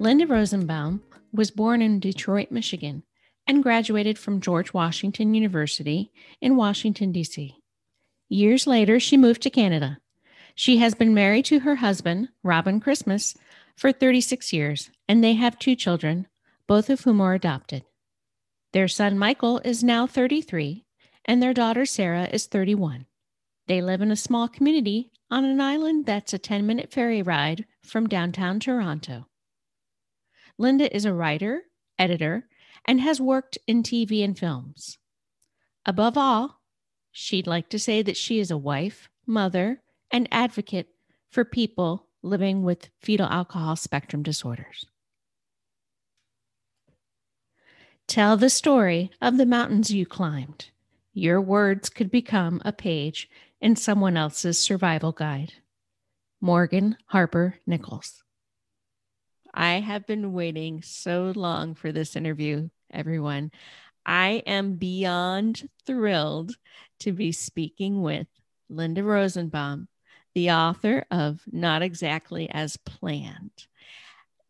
Linda Rosenbaum was born in Detroit, Michigan, and graduated from George Washington University in Washington, D.C. Years later, she moved to Canada. She has been married to her husband, Robin Christmas, for 36 years, and they have two children, both of whom are adopted. Their son, Michael, is now 33, and their daughter, Sarah, is 31. They live in a small community on an island that's a 10 minute ferry ride from downtown Toronto. Linda is a writer, editor, and has worked in TV and films. Above all, she'd like to say that she is a wife, mother, and advocate for people living with fetal alcohol spectrum disorders. Tell the story of the mountains you climbed. Your words could become a page in someone else's survival guide. Morgan Harper Nichols. I have been waiting so long for this interview, everyone. I am beyond thrilled to be speaking with Linda Rosenbaum, the author of Not Exactly as Planned.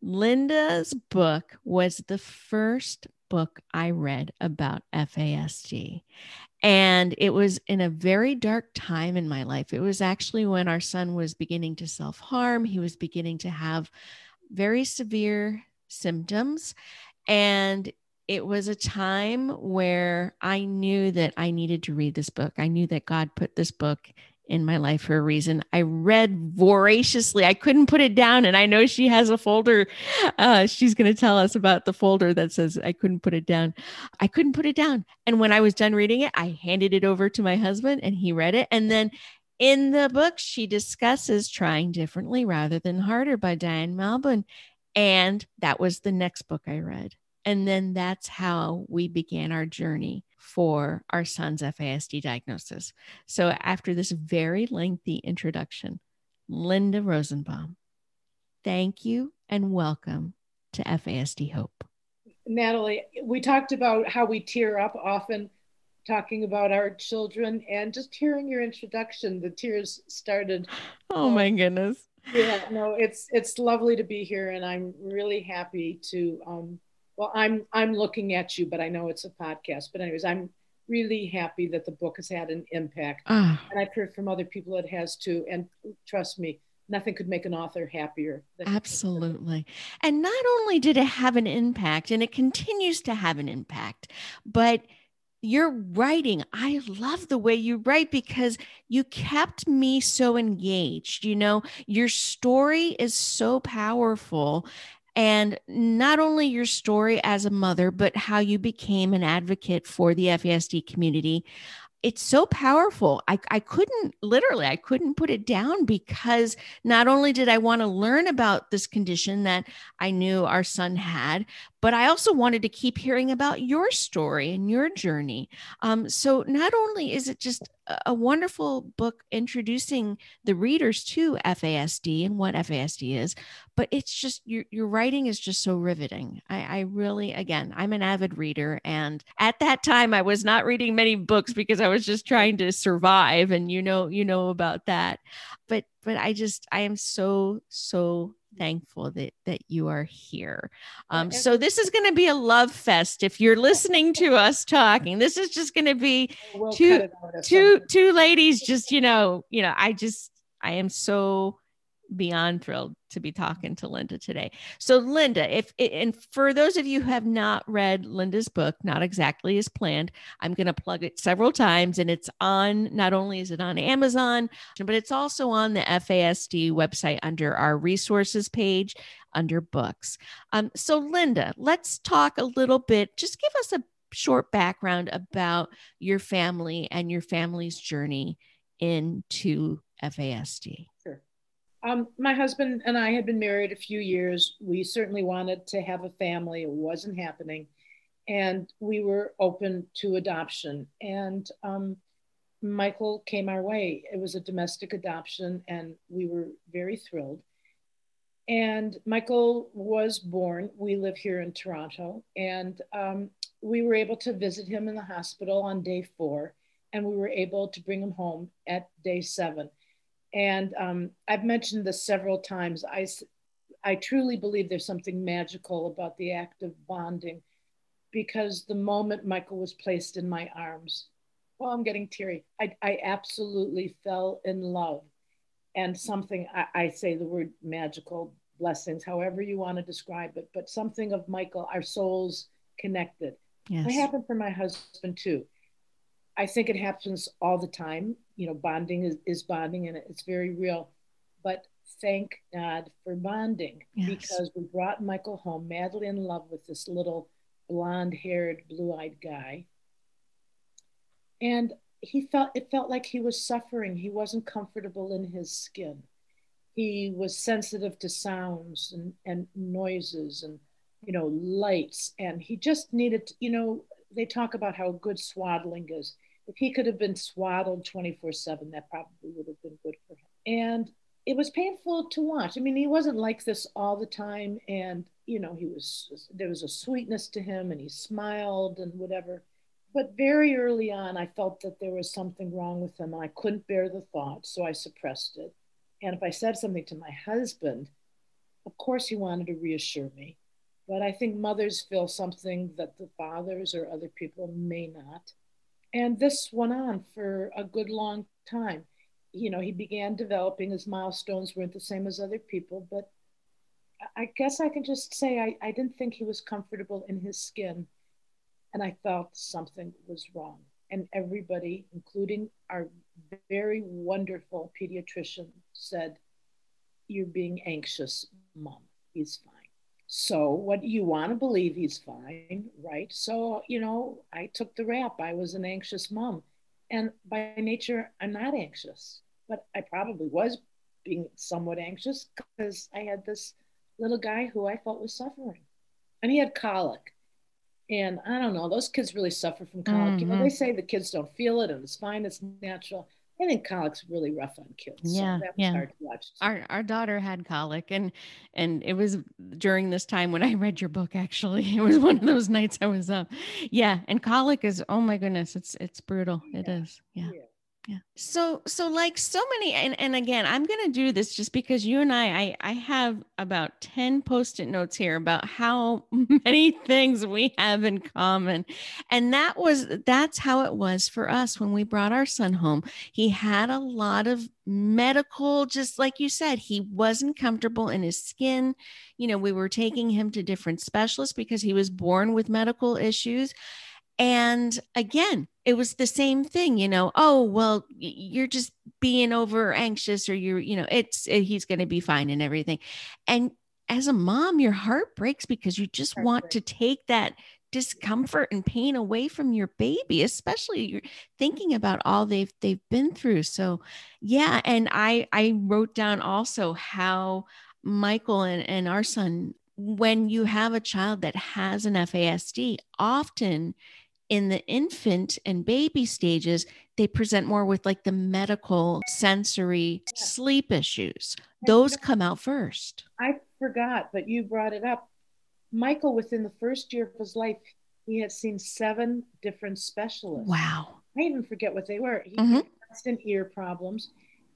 Linda's book was the first book I read about FASD. And it was in a very dark time in my life. It was actually when our son was beginning to self harm. He was beginning to have very severe symptoms. And it was a time where I knew that I needed to read this book. I knew that God put this book in my life for a reason. I read voraciously. I couldn't put it down. And I know she has a folder. Uh, she's going to tell us about the folder that says I couldn't put it down. I couldn't put it down. And when I was done reading it, I handed it over to my husband and he read it. And then in the book, she discusses trying differently rather than harder by Diane Malbin. And that was the next book I read. And then that's how we began our journey for our son's FASD diagnosis. So, after this very lengthy introduction, Linda Rosenbaum, thank you and welcome to FASD Hope. Natalie, we talked about how we tear up often talking about our children and just hearing your introduction the tears started. Oh my goodness. Yeah no it's it's lovely to be here and i'm really happy to um well i'm i'm looking at you but i know it's a podcast. But anyways i'm really happy that the book has had an impact. Uh, and i've heard from other people it has too and trust me nothing could make an author happier. Absolutely. And not only did it have an impact, and it continues to have an impact, but your writing i love the way you write because you kept me so engaged you know your story is so powerful and not only your story as a mother but how you became an advocate for the FASD community it's so powerful. I, I couldn't literally, I couldn't put it down because not only did I want to learn about this condition that I knew our son had, but I also wanted to keep hearing about your story and your journey. Um, so not only is it just a wonderful book introducing the readers to FASD and what FASD is, but it's just your, your writing is just so riveting. I, I really, again, I'm an avid reader. And at that time, I was not reading many books because I was just trying to survive. And you know, you know about that. But but I just I am so, so thankful that that you are here. Um, so this is going to be a love fest. If you're listening to us talking, this is just going to be we'll two two two ladies. Just you know, you know, I just I am so beyond thrilled to be talking to Linda today. So, Linda, if and for those of you who have not read Linda's book, not exactly as planned, I'm going to plug it several times, and it's on. Not only is it on Amazon, but it's also on the FASD website under our resources page under books. Um, so, Linda, let's talk a little bit. Just give us a short background about your family and your family's journey into FASD. Sure. Um, my husband and I had been married a few years. We certainly wanted to have a family. It wasn't happening. And we were open to adoption. And um, Michael came our way. It was a domestic adoption, and we were very thrilled. And Michael was born. We live here in Toronto, and um, we were able to visit him in the hospital on day four, and we were able to bring him home at day seven. And um, I've mentioned this several times. I, I truly believe there's something magical about the act of bonding because the moment Michael was placed in my arms, well, I'm getting teary. I, I absolutely fell in love. And something, I, I say the word magical blessings, however you want to describe it, but something of Michael, our souls connected. Yes. It happened for my husband too. I think it happens all the time. You know, bonding is, is bonding and it's very real. But thank God for bonding yes. because we brought Michael home madly in love with this little blonde haired, blue eyed guy. And he felt it felt like he was suffering. He wasn't comfortable in his skin. He was sensitive to sounds and, and noises and you know lights and he just needed to, you know they talk about how good swaddling is if he could have been swaddled 24 7 that probably would have been good for him. And it was painful to watch. I mean he wasn't like this all the time and you know he was there was a sweetness to him and he smiled and whatever. But very early on i felt that there was something wrong with him and i couldn't bear the thought so i suppressed it. And if i said something to my husband of course he wanted to reassure me. But i think mothers feel something that the fathers or other people may not and this went on for a good long time. You know he began developing his milestones weren't the same as other people but i guess i can just say I, I didn't think he was comfortable in his skin and i felt something was wrong. And everybody including our very wonderful pediatrician said you're being anxious mom. He's fine so what you want to believe he's fine, right? So, you know, I took the rap. I was an anxious mom. And by nature, I'm not anxious, but I probably was being somewhat anxious because I had this little guy who I felt was suffering. And he had colic. And I don't know, those kids really suffer from colic. Mm-hmm. You know, they mm-hmm. say the kids don't feel it and it's fine, it's natural. I think colic's really rough on kids. Yeah, so yeah. Our our daughter had colic, and and it was during this time when I read your book. Actually, it was one of those nights I was up. Yeah, and colic is oh my goodness, it's it's brutal. Oh, yeah. It is. Yeah. yeah yeah. So so like so many and, and again i'm going to do this just because you and I, I i have about 10 post-it notes here about how many things we have in common. And that was that's how it was for us when we brought our son home. He had a lot of medical just like you said he wasn't comfortable in his skin. You know we were taking him to different specialists because he was born with medical issues and again, it was the same thing, you know, oh, well, you're just being over anxious or you're, you know, it's, eh, he's going to be fine and everything. And as a mom, your heart breaks because you just want to take that discomfort and pain away from your baby especially you're thinking about all they've they've been through so yeah and i i wrote down also how michael and, and our son when you have a child that has an fasd often in the infant and baby stages, they present more with like the medical sensory yeah. sleep issues. Those come out first. I forgot, but you brought it up. Michael, within the first year of his life, he had seen seven different specialists. Wow. I even forget what they were. He mm-hmm. had constant ear problems.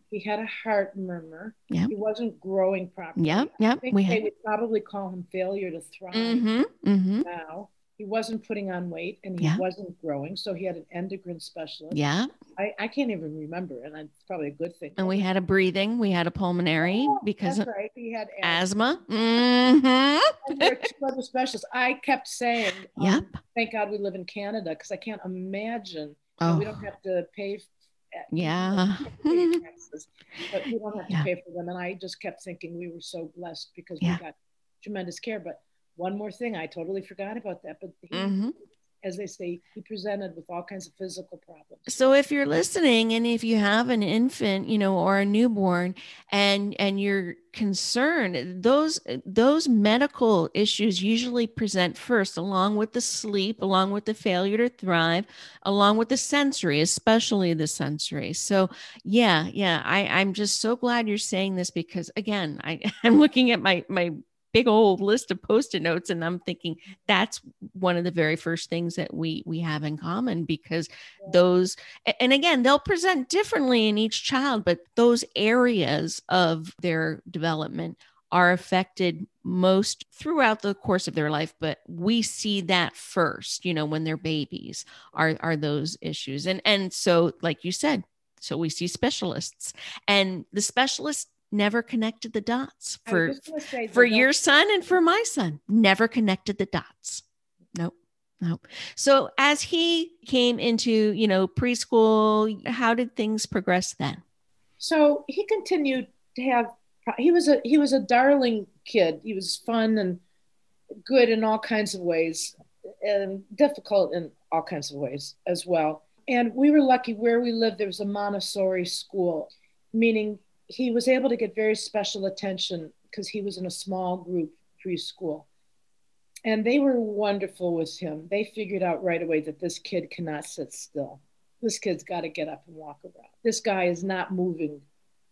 He had a heart murmur. Yep. He wasn't growing properly. Yep. Yep. we they had... would probably call him failure to thrive mm-hmm. Mm-hmm. now he wasn't putting on weight and he yeah. wasn't growing. So he had an endocrine specialist. Yeah. I, I can't even remember. And it's probably a good thing. And we had a breathing, we had a pulmonary oh, because that's right. He had asthma. asthma. Mm-hmm. there two other specialists. I kept saying, um, yep. thank God we live in Canada because I can't imagine oh. we don't have to pay. Yeah. taxes, but we don't have to yeah. pay for them. And I just kept thinking we were so blessed because yeah. we got tremendous care. But one more thing, I totally forgot about that. But he, mm-hmm. as they say, he presented with all kinds of physical problems. So if you're listening and if you have an infant, you know, or a newborn and and you're concerned, those those medical issues usually present first along with the sleep, along with the failure to thrive, along with the sensory, especially the sensory. So yeah, yeah, I I'm just so glad you're saying this because again, I I'm looking at my my big old list of post-it notes and i'm thinking that's one of the very first things that we we have in common because those and again they'll present differently in each child but those areas of their development are affected most throughout the course of their life but we see that first you know when they're babies are are those issues. And and so like you said so we see specialists and the specialists never connected the dots for for your son and for my son. Never connected the dots. Nope nope. So as he came into you know preschool how did things progress then? So he continued to have he was a he was a darling kid. He was fun and good in all kinds of ways and difficult in all kinds of ways as well. And we were lucky where we lived there was a montessori school meaning he was able to get very special attention because he was in a small group preschool. And they were wonderful with him. They figured out right away that this kid cannot sit still. This kid's got to get up and walk around. This guy is not moving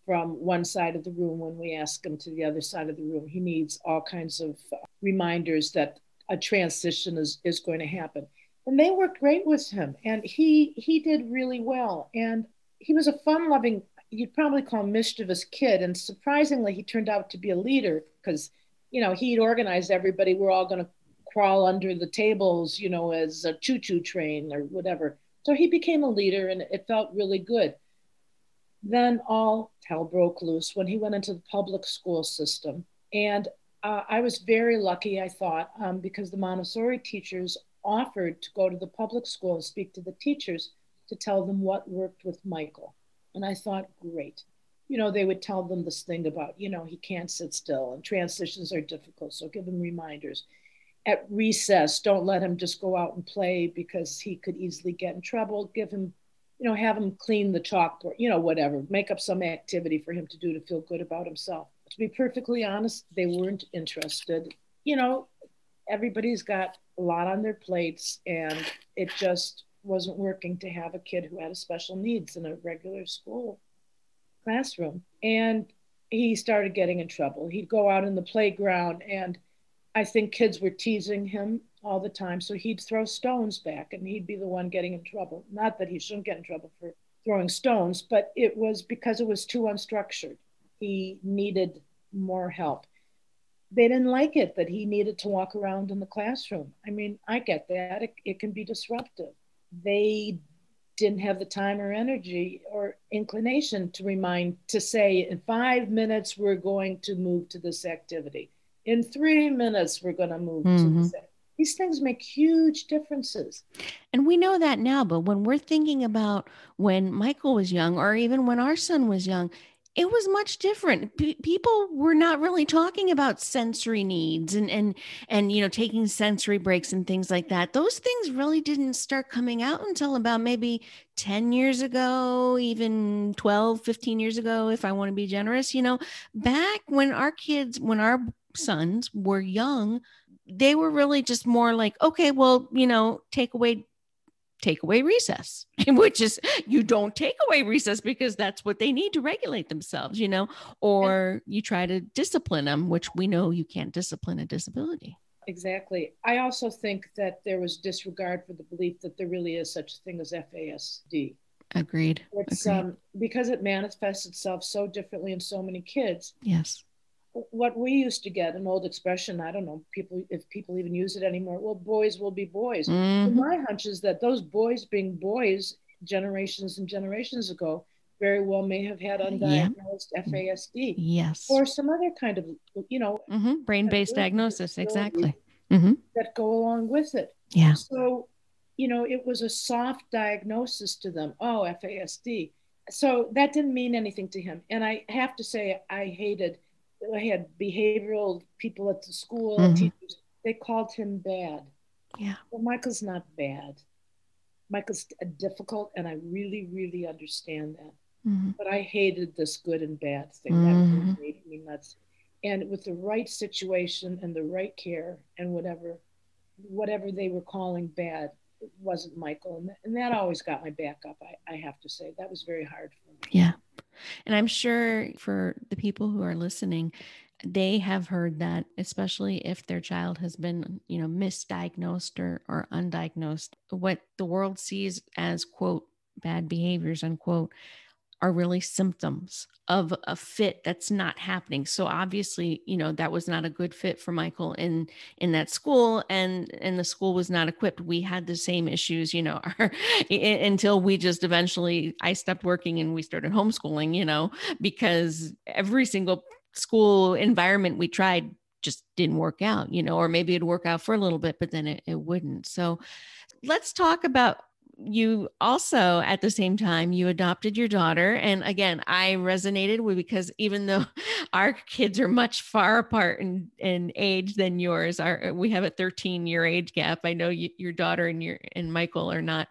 from one side of the room when we ask him to the other side of the room. He needs all kinds of uh, reminders that a transition is, is going to happen. And they worked great with him. And he he did really well. And he was a fun-loving you'd probably call mischievous kid. And surprisingly, he turned out to be a leader because, you know, he'd organized everybody. We're all going to crawl under the tables, you know, as a choo choo train or whatever. So he became a leader and it felt really good. Then all hell broke loose when he went into the public school system. And uh, I was very lucky, I thought, um, because the Montessori teachers offered to go to the public school and speak to the teachers to tell them what worked with Michael. And I thought, great. You know, they would tell them this thing about, you know, he can't sit still and transitions are difficult. So give him reminders. At recess, don't let him just go out and play because he could easily get in trouble. Give him, you know, have him clean the chalkboard, you know, whatever. Make up some activity for him to do to feel good about himself. To be perfectly honest, they weren't interested. You know, everybody's got a lot on their plates and it just wasn't working to have a kid who had a special needs in a regular school classroom. And he started getting in trouble. He'd go out in the playground, and I think kids were teasing him all the time. So he'd throw stones back, and he'd be the one getting in trouble. Not that he shouldn't get in trouble for throwing stones, but it was because it was too unstructured. He needed more help. They didn't like it that he needed to walk around in the classroom. I mean, I get that. It, it can be disruptive they didn't have the time or energy or inclination to remind to say in five minutes we're going to move to this activity in three minutes we're going to move mm-hmm. to this activity. these things make huge differences and we know that now but when we're thinking about when michael was young or even when our son was young it was much different. P- people were not really talking about sensory needs and and and you know taking sensory breaks and things like that. Those things really didn't start coming out until about maybe 10 years ago even 12 15 years ago if i want to be generous you know. Back when our kids when our sons were young they were really just more like okay well you know take away take away recess, which is you don't take away recess because that's what they need to regulate themselves, you know, or you try to discipline them, which we know you can't discipline a disability. Exactly. I also think that there was disregard for the belief that there really is such a thing as FASD. Agreed. It's Agreed. um because it manifests itself so differently in so many kids. Yes what we used to get an old expression i don't know people if people even use it anymore well boys will be boys mm-hmm. my hunch is that those boys being boys generations and generations ago very well may have had undiagnosed yeah. fasd yes or some other kind of you know mm-hmm. brain-based diagnosis exactly mm-hmm. that go along with it yeah so you know it was a soft diagnosis to them oh fasd so that didn't mean anything to him and i have to say i hated I had behavioral people at the school, mm-hmm. teachers, they called him bad. Yeah. Well, Michael's not bad. Michael's difficult, and I really, really understand that. Mm-hmm. But I hated this good and bad thing. Mm-hmm. That made me nuts. And with the right situation and the right care and whatever, whatever they were calling bad, it wasn't Michael. And, and that always got my back up, I, I have to say. That was very hard for me. Yeah. And I'm sure for the people who are listening, they have heard that, especially if their child has been, you know, misdiagnosed or, or undiagnosed. What the world sees as, quote, bad behaviors, unquote, are really symptoms of a fit that's not happening. So obviously you know that was not a good fit for michael in in that school and and the school was not equipped. We had the same issues you know until we just eventually i stopped working and we started homeschooling you know because every single school environment we tried just didn't work out you know or maybe it'd work out for a little bit but then it, it wouldn't. So let's talk about you also at the same time you adopted your daughter. And again i resonated with because even though our kids are much far apart in, in age than yours our we have a 13 year age gap. I know you, your daughter and your and michael are not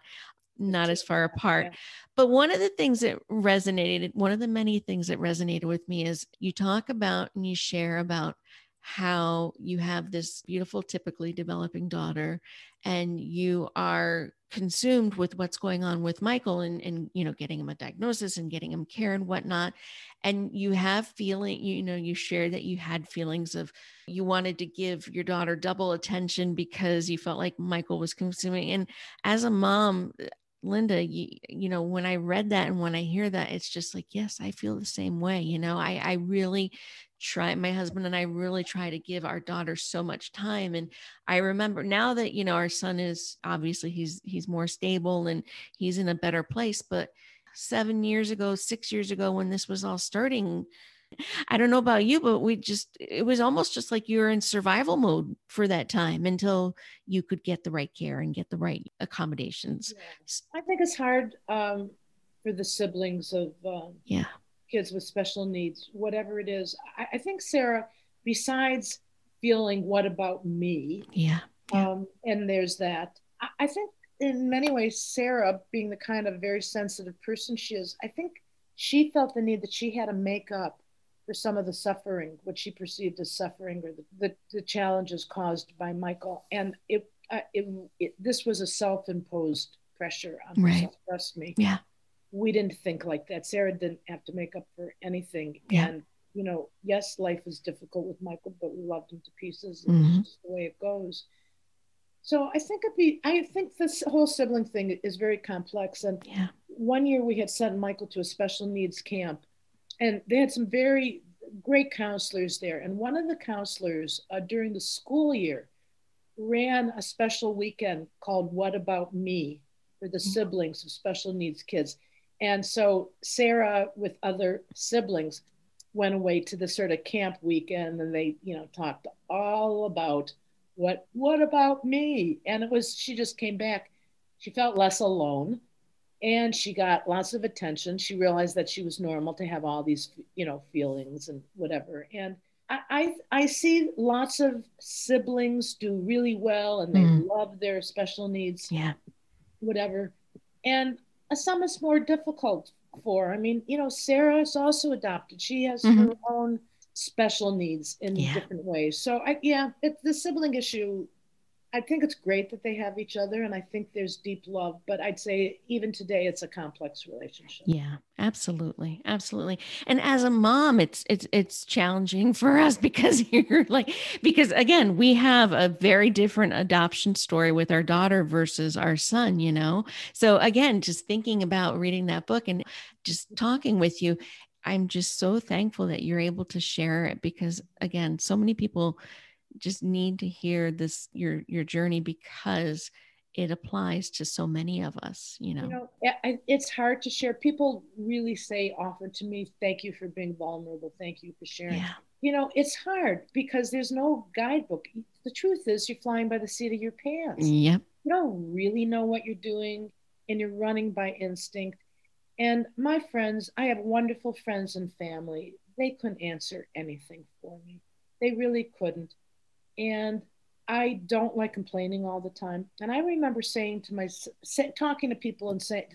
not as far apart. But one of the things that resonated one of the many things that resonated with me is you talk about and you share about how you have this beautiful, typically developing daughter, and you are consumed with what's going on with Michael and, and you know getting him a diagnosis and getting him care and whatnot. And you have feeling, you know, you share that you had feelings of you wanted to give your daughter double attention because you felt like Michael was consuming. And as a mom, Linda, you, you know, when I read that and when I hear that, it's just like, yes, I feel the same way. You know, I, I really try, my husband and I really try to give our daughter so much time. And I remember now that, you know, our son is obviously he's, he's more stable and he's in a better place. But seven years ago, six years ago, when this was all starting, I don't know about you, but we just, it was almost just like you were in survival mode for that time until you could get the right care and get the right accommodations. Yeah. I think it's hard um, for the siblings of um, yeah kids with special needs, whatever it is. I, I think, Sarah, besides feeling, what about me? Yeah. yeah. Um, and there's that. I, I think in many ways, Sarah, being the kind of very sensitive person she is, I think she felt the need that she had to make up for some of the suffering, what she perceived as suffering, or the, the, the challenges caused by Michael. And it, uh, it, it, this was a self-imposed pressure on right. herself. Trust me. Yeah. We didn't think like that. Sarah didn't have to make up for anything. Yeah. And you know, yes, life is difficult with Michael, but we loved him to pieces. Mm-hmm. It's just the way it goes. So I think it'd be. I think this whole sibling thing is very complex. And yeah. one year we had sent Michael to a special needs camp and they had some very great counselors there. And one of the counselors uh, during the school year ran a special weekend called What About Me for the mm-hmm. siblings of special needs kids. And so Sarah, with other siblings, went away to the sort of camp weekend and they, you know, talked all about what what about me? And it was she just came back. She felt less alone and she got lots of attention. She realized that she was normal to have all these you know feelings and whatever. And i i, I see lots of siblings do really well and they mm. love their special needs. Yeah. Whatever. And some is more difficult for i mean you know sarah is also adopted. She has mm-hmm. her own special needs in yeah. different ways. So i yeah it, the sibling issue I think it's great that they have each other and I think there's deep love, but I'd say even today it's a complex relationship. Yeah, absolutely. Absolutely. And as a mom, it's it's it's challenging for us because you're like because again, we have a very different adoption story with our daughter versus our son, you know. So again, just thinking about reading that book and just talking with you, I'm just so thankful that you're able to share it because again, so many people just need to hear this your your journey because it applies to so many of us you know, you know it's hard to share. People really say often to me thank you for being vulnerable. Thank you for sharing. Yeah. you know it's hard because there's no guidebook. The truth is you're flying by the seat of your pants. Yep. You don't really know what you're doing and you're running by instinct. And my friends i have wonderful friends and family. They couldn't answer anything for me. They really couldn't and I don't like complaining all the time. And I remember saying to my, talking to people and saying,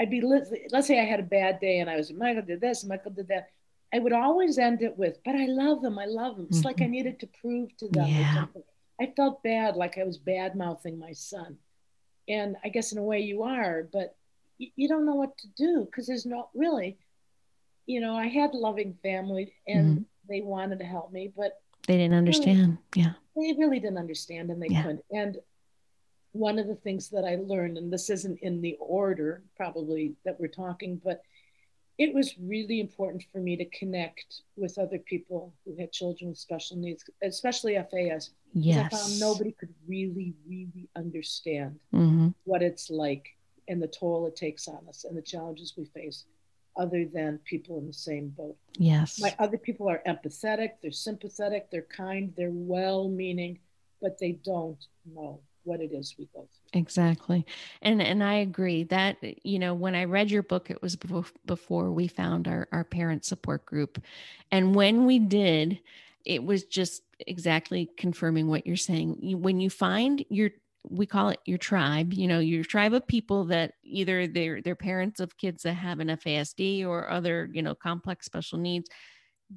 I'd be, let's say I had a bad day and I was, Michael did this, Michael did that. I would always end it with, but I love them. I love them. It's mm-hmm. like I mm-hmm. needed to prove to them. Yeah. I felt bad, like I was bad mouthing my son. And I guess in a way you are, but you, you don't know what to do because there's not really, you know, I had loving family and mm-hmm. they wanted to help me, but they didn't understand. Really, yeah. They really didn't understand and they yeah. couldn't. And one of the things that I learned, and this isn't in the order probably that we're talking, but it was really important for me to connect with other people who had children with special needs, especially FAS. Yes. I found nobody could really, really understand mm-hmm. what it's like and the toll it takes on us and the challenges we face other than people in the same boat. Yes. My other people are empathetic, they're sympathetic, they're kind, they're well meaning, but they don't know what it is we go through. Exactly. And and I agree that you know when I read your book it was before we found our our parent support group. And when we did it was just exactly confirming what you're saying. When you find your we call it your tribe you know your tribe of people that either they're parents of kids that have an fasd or other you know complex special needs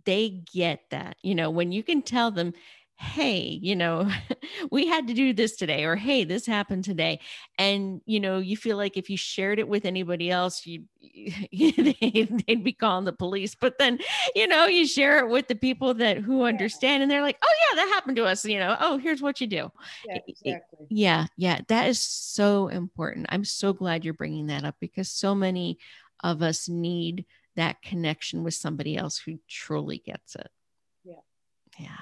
they get that you know when you can tell them hey you know we had to do this today or hey this happened today. And you know you feel like if you shared it with anybody else you mm-hmm. they'd, they'd be calling the police. But then you know you share it with the people that who understand and they're like oh yeah that happened to us you know oh here's what you do. Yeah, exactly. yeah yeah that is so important. I'm so glad you're bringing that up because so many of us need that connection with somebody else who truly gets it. Yeah. Yeah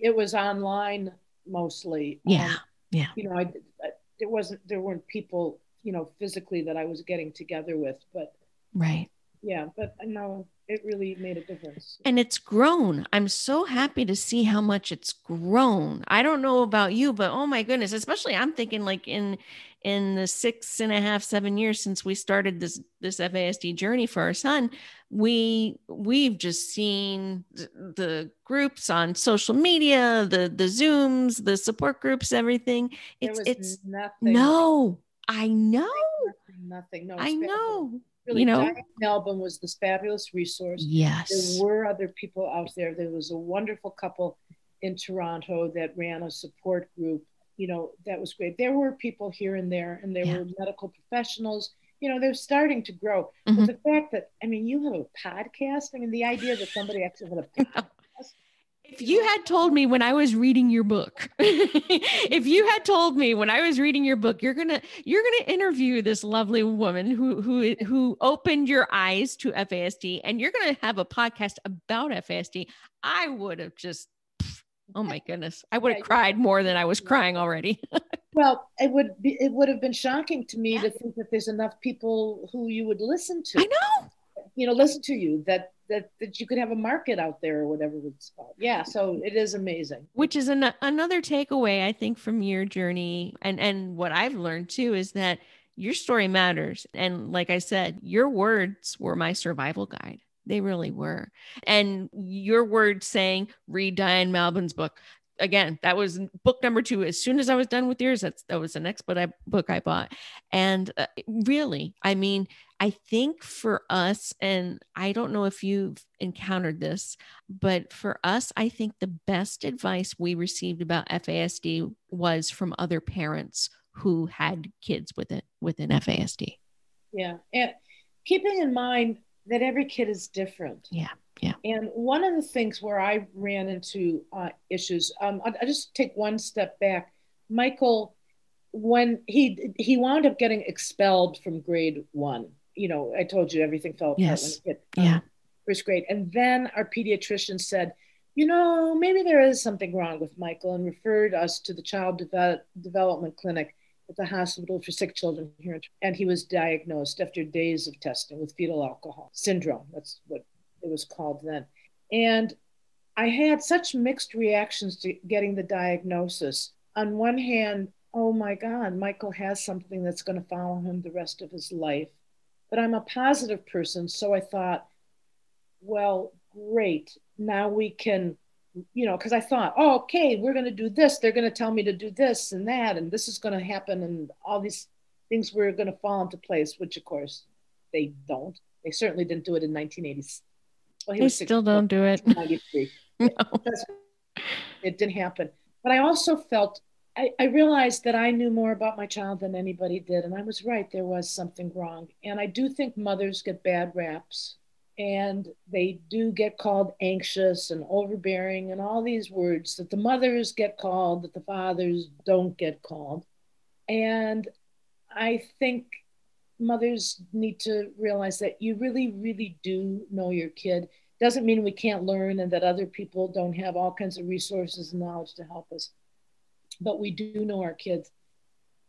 it was online mostly. Yeah. Um, yeah. You know, I, I, there wasn't, there weren't people, you know, physically that I was getting together with, but. Right. Yeah. But no, it really made a difference. And it's grown. I'm so happy to see how much it's grown. I don't know about you, but oh my goodness, especially I'm thinking like in in the six and a half, seven years since we started this this FASD journey for our son, we we've just seen the groups on social media, the the Zooms, the support groups, everything. It's it's nothing. No, I know. Nothing. nothing. No, I know really, you know, Malbin was this fabulous resource. Yes. There were other people out there. There was a wonderful couple in Toronto that ran a support group. You know, that was great. There were people here and there, and there yeah. were medical professionals. You know, they're starting to grow. Mm-hmm. But the fact that, I mean, you have a podcast, I mean, the idea that somebody actually had a podcast if you had told me when I was reading your book, if you had told me when I was reading your book, you're gonna you're gonna interview this lovely woman who who who opened your eyes to FASD, and you're gonna have a podcast about FASD, I would have just oh my goodness, I would have cried more than I was crying already. well, it would be it would have been shocking to me yeah. to think that there's enough people who you would listen to. I know. You know listen to you that that that you could have a market out there or whatever it's called. Yeah so it is amazing. Which is an, another takeaway i think from your journey. And and what i've learned too is that your story matters. And like i said your words were my survival guide they really were and your words saying read diane malbin's book again, that was book number two. As soon as I was done with yours, that's that was the next book I, book I bought. And uh, really, I mean, I think for us, and I don't know if you've encountered this, but for us, I think the best advice we received about FASD was from other parents who had kids with it within FASD. Yeah, and keeping in mind that every kid is different. Yeah. Yeah. And one of the things where I ran into uh, issues, um, I, I just take one step back. Michael, when he he wound up getting expelled from grade one, you know, I told you everything fell apart yes. when he hit um, yeah. first grade, and then our pediatrician said, you know, maybe there is something wrong with Michael, and referred us to the child Deve- development clinic at the hospital for sick children here, and he was diagnosed after days of testing with fetal alcohol syndrome. That's what it was called then. And I had such mixed reactions to getting the diagnosis. On one hand, oh my God, Michael has something that's going to follow him the rest of his life. But I'm a positive person, so I thought, well, great. Now we can you know, because I thought, oh, okay, we're going to do this. They're going to tell me to do this and that, and this is going to happen, and all these things were going to fall into place, which of course they don't. They certainly didn't do it in 1980. Well, they still don't do it. 93. no. It didn't happen. But I also felt, I, I realized that I knew more about my child than anybody did. And I was right, there was something wrong. And I do think mothers get bad raps and they do get called anxious and overbearing and all these words that the mothers get called that the fathers don't get called. And i think mothers need to realize that you really really do know your kid. Doesn't mean we can't learn and that other people don't have all kinds of resources and knowledge to help us but we do know our kids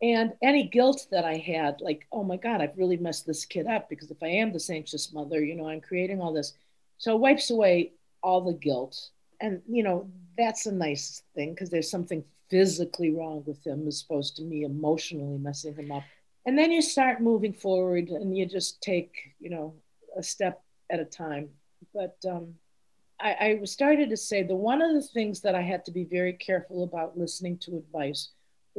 and any guilt that I had, like, oh my God, I've really messed this kid up because if I am this anxious mother, you know, I'm creating all this. So it wipes away all the guilt. And, you know, that's a nice thing because there's something physically wrong with him as opposed to me emotionally messing him up. And then you start moving forward and you just take, you know, a step at a time. But um, I, I started to say the one of the things that I had to be very careful about listening to advice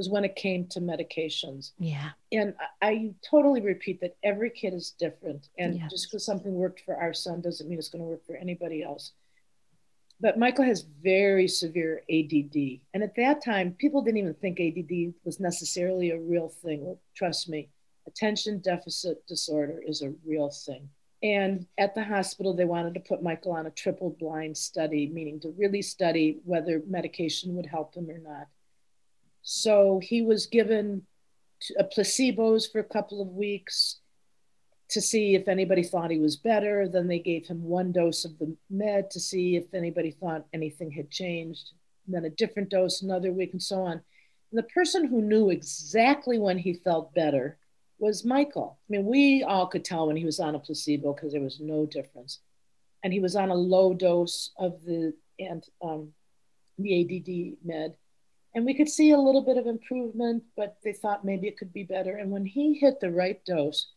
was when it came to medications. Yeah. And I, I totally repeat that every kid is different. And yes. just because something worked for our son doesn't mean it's going to work for anybody else. But Michael has very severe ADD. And at that time, people didn't even think ADD was necessarily a real thing. Well, trust me, attention deficit disorder is a real thing. And at the hospital, they wanted to put Michael on a triple blind study, meaning to really study whether medication would help him or not. So he was given a placebos for a couple of weeks to see if anybody thought he was better. Then they gave him one dose of the med to see if anybody thought anything had changed. And then a different dose another week, and so on. And the person who knew exactly when he felt better was Michael. I mean, we all could tell when he was on a placebo because there was no difference. And he was on a low dose of the and um, the ADD med and we could see a little bit of improvement, but they thought maybe it could be better. And when he hit the right dose,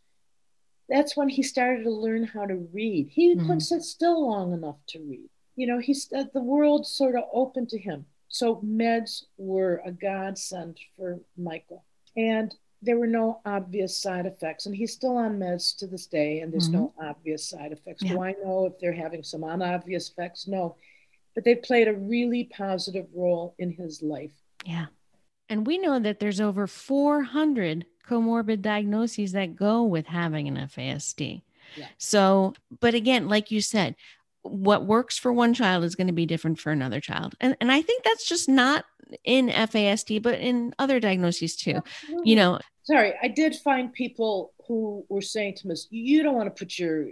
that's when he started to learn how to read. He mm-hmm. couldn't sit still long enough to read. You know, he uh, the world sort of opened to him. So meds were a godsend for Michael, and there were no obvious side effects. And he's still on meds to this day, and there's mm-hmm. no obvious side effects. Yeah. Do I know if they're having some unobvious effects? No, but they played a really positive role in his life. Yeah. And we know that there's over 400 comorbid diagnoses that go with having an FASD. Yeah. So, but again, like you said, what works for one child is going to be different for another child. And, and I think that's just not in FASD, but in other diagnoses too. Absolutely. You know, sorry, I did find people who were saying to me, you don't want to put your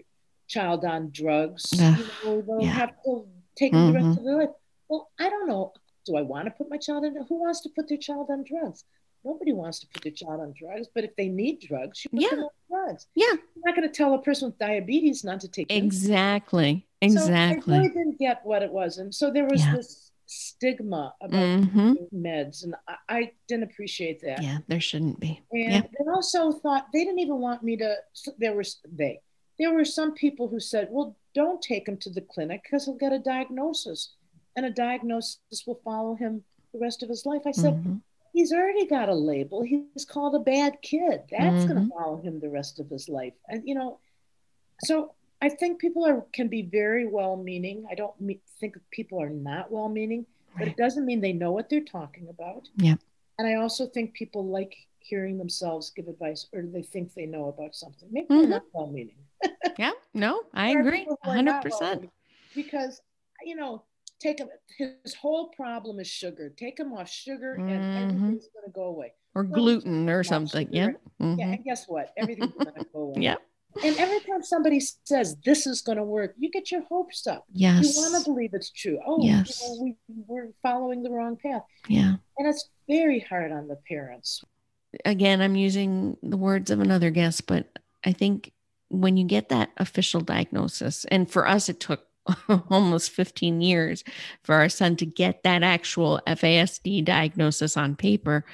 child on drugs. You know, they'll yeah. have to take mm-hmm. the rest mm-hmm. of their life. Well, I don't know. Do I want to put my child in? Who wants to put their child on drugs? Nobody wants to put their child on drugs, but if they need drugs, you put yeah. them on drugs. Yeah. You're not going to tell a person with diabetes not to take them. Exactly. Exactly. So I really didn't get what it was. And so there was yeah. this stigma about mm-hmm. meds, and I, I, didn't appreciate that. Yeah, there shouldn't be. And yeah. they also thought they didn't even want me to. There was they. There were some people who said, "Well, don't take him to the clinic because he'll get a diagnosis." And a diagnosis will follow him the rest of his life. I said, mm-hmm. he's already got a label. He's called a bad kid. That's mm-hmm. going to follow him the rest of his life. And, you know, so I think people are can be very well meaning. I don't me- think people are not well meaning, right. but it doesn't mean they know what they're talking about. Yeah. And I also think people like hearing themselves give advice or they think they know about something. Maybe mm-hmm. they're not well meaning. yeah. No, I agree. 100%. because, you know, take him his whole problem is sugar. Take him off sugar mm-hmm. and everything's going to go away. Or so gluten or something yeah. mm-hmm. yeah and guess what? Everything's going to go away. Yeah and every time somebody says this is going to work you get your hopes up. Yes you want to believe it's true. Oh yes. You know, we, we're following the wrong path. Yeah. And it's very hard on the parents. Again i'm using the words of another guest but i think when you get that official diagnosis and for us it took almost 15 years for our son to get that actual FASD diagnosis on paper.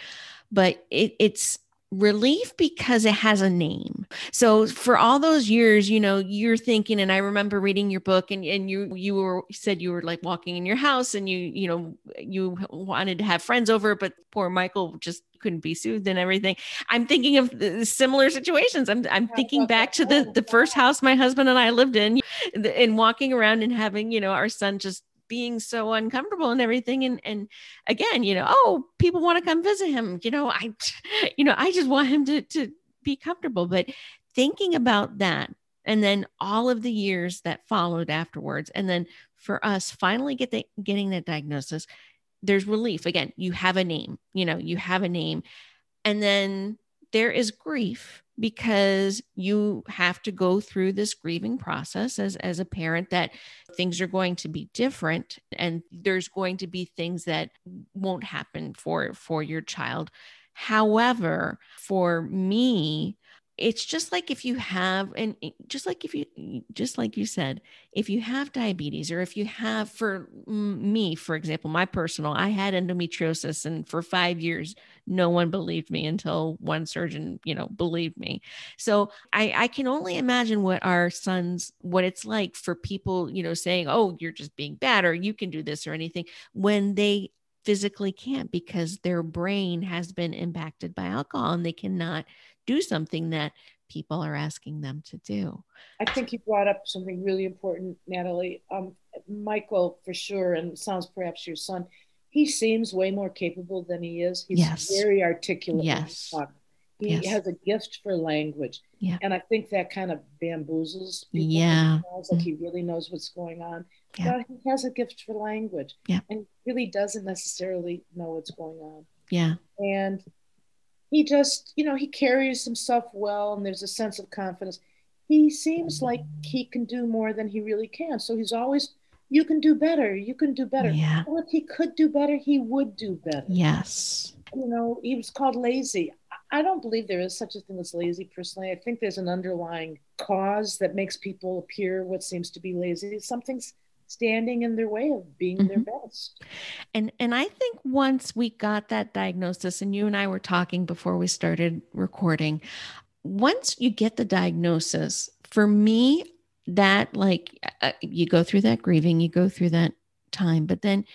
But it, it's relief because it has a name. So for all those years, you know, you're thinking, and I remember reading your book and, and you, you were said you were like walking in your house and you, you know, you wanted to have friends over, but poor Michael just couldn't be soothed and everything. I'm thinking of similar situations. I'm, I'm thinking back to the, the first house my husband and I lived in and walking around and having, you know, our son just being so uncomfortable and everything. And and again you know oh people want to come visit him. You know i you know i just want him to to be comfortable. But thinking about that and then all of the years that followed afterwards and then for us finally get the, getting that diagnosis there's relief. Again you have a name you know you have a name. And then there is grief because you have to go through this grieving process as, as a parent that things are going to be different and there's going to be things that won't happen for for your child. However for me it's just like if you have and just like if you just like you said if you have diabetes or if you have for me for example my personal i had endometriosis and for 5 years no one believed me until one surgeon you know believed me. So i i can only imagine what our sons what it's like for people you know saying oh you're just being bad or you can do this or anything when they physically can't because their brain has been impacted by alcohol and they cannot do something that people are asking them to do. I think you brought up something really important, Natalie. Um, Michael, for sure, and sounds perhaps your son, he seems way more capable than he is. He's yes. very articulate. Yes. He yes. has a gift for language. Yeah. And I think that kind of bamboozles people. Yeah. Like he really knows what's going on. Yeah. But he has a gift for language. Yeah. And really doesn't necessarily know what's going on. Yeah. And he just, you know, he carries himself well and there's a sense of confidence. He seems like he can do more than he really can. So he's always, you can do better. You can do better. Yeah. Well, if he could do better, he would do better. Yes. You know, he was called lazy. I don't believe there is such a thing as lazy personally. I think there's an underlying cause that makes people appear what seems to be lazy. Something's standing in their way of being mm-hmm. their best. And and I think once we got that diagnosis and you and I were talking before we started recording, once you get the diagnosis, for me that like uh, you go through that grieving, you go through that time, but then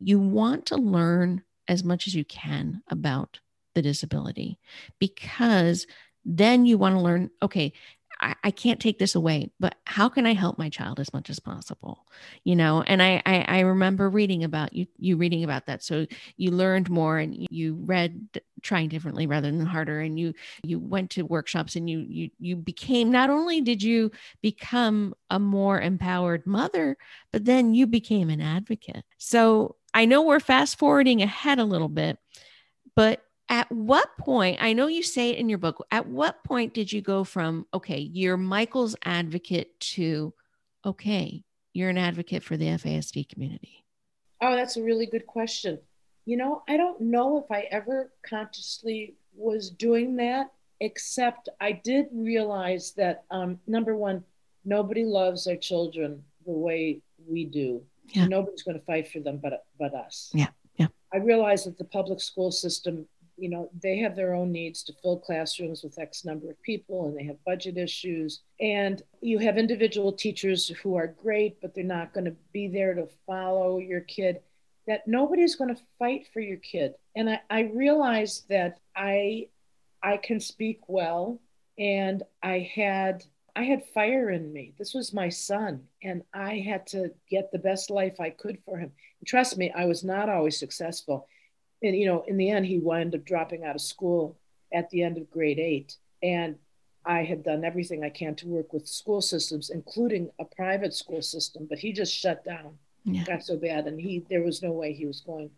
you want to learn as much as you can about the disability because then you want to learn okay I, I, can't take this away, but how can I help my child as much as possible? You know, and I, I, I remember reading about you, you reading about that. So you learned more and you read trying differently rather than harder. And you, you went to workshops and you, you, you became, not only did you become a more empowered mother, but then you became an advocate. So I know we're fast forwarding ahead a little bit, but at what point i know you say it in your book at what point did you go from okay you're michael's advocate to okay you're an advocate for the fasd community? Oh that's a really good question. You know i don't know if i ever consciously was doing that except i did realize that um, number one nobody loves their children the way we do. Yeah. nobody's going to fight for them but but us. Yeah yeah. I realized that the public school system you know they have their own needs to fill classrooms with x number of people and they have budget issues. And you have individual teachers who are great but they're not going to be there to follow your kid that nobody's going to fight for your kid. And i, I realized that i i can speak well and i had i had fire in me. This was my son and i had to get the best life i could for him. And trust me i was not always successful and you know in the end he wound up dropping out of school at the end of grade eight and i had done everything i can to work with school systems including a private school system but he just shut down yeah. got so bad and he there was no way he was going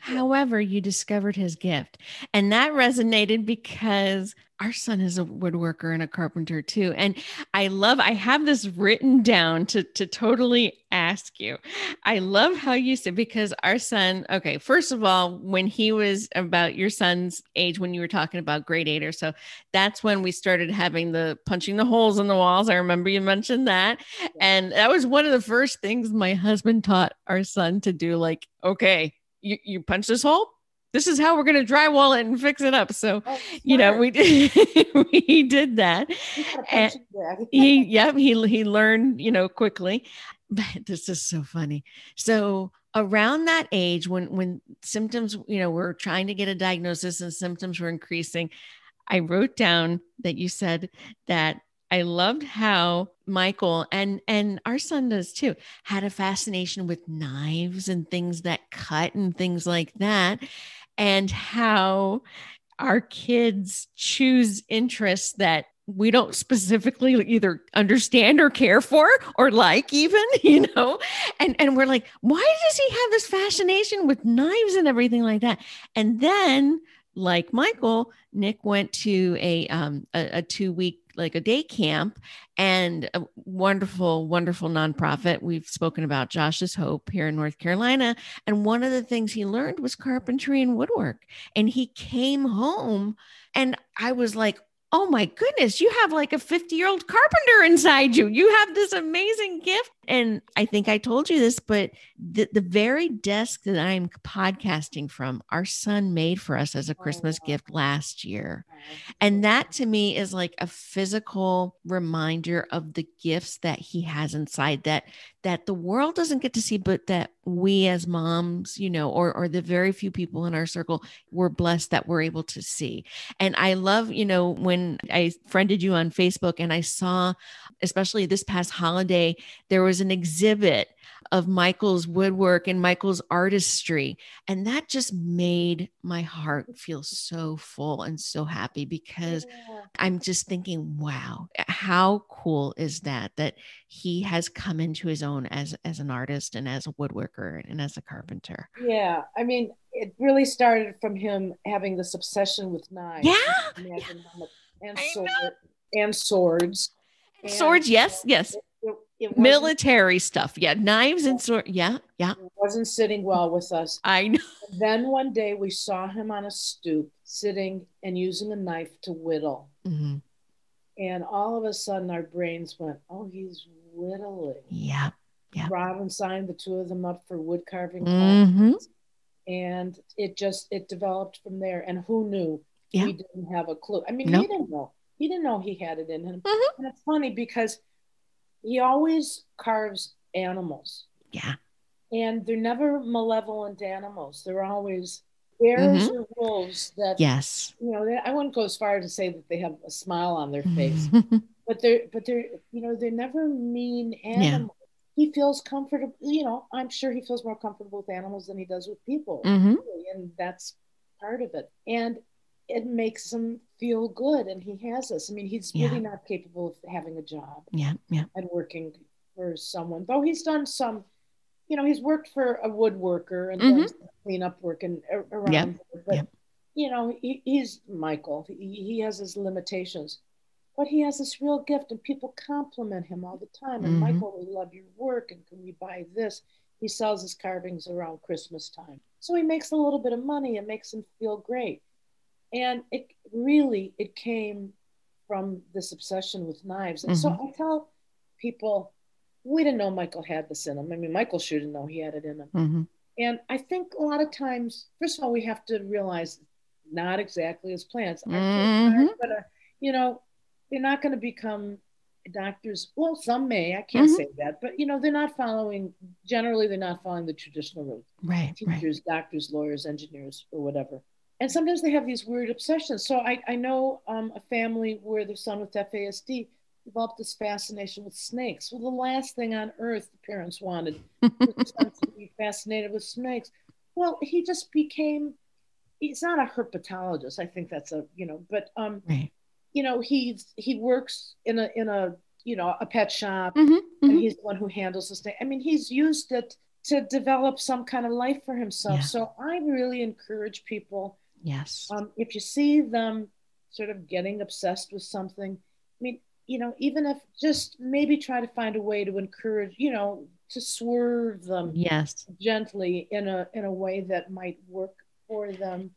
However, you discovered his gift. And that resonated because our son is a woodworker and a carpenter too. And I love, I have this written down to, to totally ask you. I love how you said, because our son, okay, first of all, when he was about your son's age, when you were talking about grade eight or so, that's when we started having the punching the holes in the walls. I remember you mentioned that. And that was one of the first things my husband taught our son to do. Like, okay, you, you punch this hole, this is how we're going to drywall it and fix it up. So, oh, you know, we did, we did that. And he, yeah, he, he learned, you know, quickly, but this is so funny. So around that age, when, when symptoms, you know, we're trying to get a diagnosis and symptoms were increasing, I wrote down that you said that I loved how Michael and and our son does too had a fascination with knives and things that cut and things like that and how our kids choose interests that we don't specifically either understand or care for or like even you know? And and we're like why does he have this fascination with knives and everything like that? And then like michael nick went to a um a, a two week like a day camp and a wonderful, wonderful nonprofit. We've spoken about Josh's Hope here in North Carolina. And one of the things he learned was carpentry and woodwork. And he came home and I was like, oh my goodness, you have like a 50 year old carpenter inside you. You have this amazing gift. And I think I told you this, but the, the very desk that I'm podcasting from, our son made for us as a Christmas oh, gift last year. And that to me is like a physical reminder of the gifts that he has inside that that the world doesn't get to see, but that we as moms, you know, or or the very few people in our circle we're blessed that we're able to see. And I love, you know, when I friended you on Facebook and I saw, especially this past holiday, there was an exhibit of Michael's woodwork and Michael's artistry. And that just made my heart feel so full and so happy because yeah. I'm just thinking, wow, how cool is that? That he has come into his own as as an artist and as a woodworker and as a carpenter. Yeah. I mean, it really started from him having this obsession with knives. Yeah. yeah. And, sword, and swords. And swords, yes, yes. It, it military stuff. Yeah, knives and sword. Yeah, yeah. It wasn't sitting well with us. I know. Then one day we saw him on a stoop, sitting and using a knife to whittle. Mm-hmm. And all of a sudden, our brains went, "Oh, he's whittling." Yeah, yeah. Robin signed the two of them up for wood carving, mm-hmm. and it just it developed from there. And who knew? Yeah. We didn't have a clue. I mean, nope. he didn't know. He didn't know he had it in him. Mm-hmm. And it's funny because he always carves animals. Yeah. And they're never malevolent animals. They're always bears mm-hmm. or wolves that yes you know i wouldn't go as far to say that they have a smile on their face but they're but they're you know they're never mean animals yeah. he feels comfortable you know i'm sure he feels more comfortable with animals than he does with people mm-hmm. and that's part of it and it makes him feel good and he has this i mean he's yeah. really not capable of having a job yeah yeah and working for someone though he's done some you know he's worked for a woodworker and mm-hmm. cleanup work and around yep. but yep. you know he, he's michael he, he has his limitations but he has this real gift and people compliment him all the time and mm-hmm. michael we love your work and can we buy this he sells his carvings around christmas time so he makes a little bit of money and makes him feel great and it really it came from this obsession with knives and mm-hmm. so i tell people we didn't know michael had this in him i mean michael shouldn't know he had it in him mm-hmm. and i think a lot of times first of all we have to realize not exactly as plants mm-hmm. but uh, you know they're not going to become doctors well some may i can't mm-hmm. say that but you know they're not following generally they're not following the traditional route right teachers right. doctors lawyers engineers or whatever and sometimes they have these weird obsessions. So I, I know um, a family where their son with FASD developed this fascination with snakes. Well, the last thing on earth the parents wanted was to be fascinated with snakes. Well, he just became. He's not a herpetologist. I think that's a you know, but um, right. you know, he's he works in a in a you know a pet shop, mm-hmm, and mm-hmm. he's the one who handles the snake. I mean, he's used it to develop some kind of life for himself. Yeah. So I really encourage people Yes. Um, if you see them sort of getting obsessed with something, I mean, you know, even if just maybe try to find a way to encourage, you know, to swerve them yes gently in a in a way that might work for them.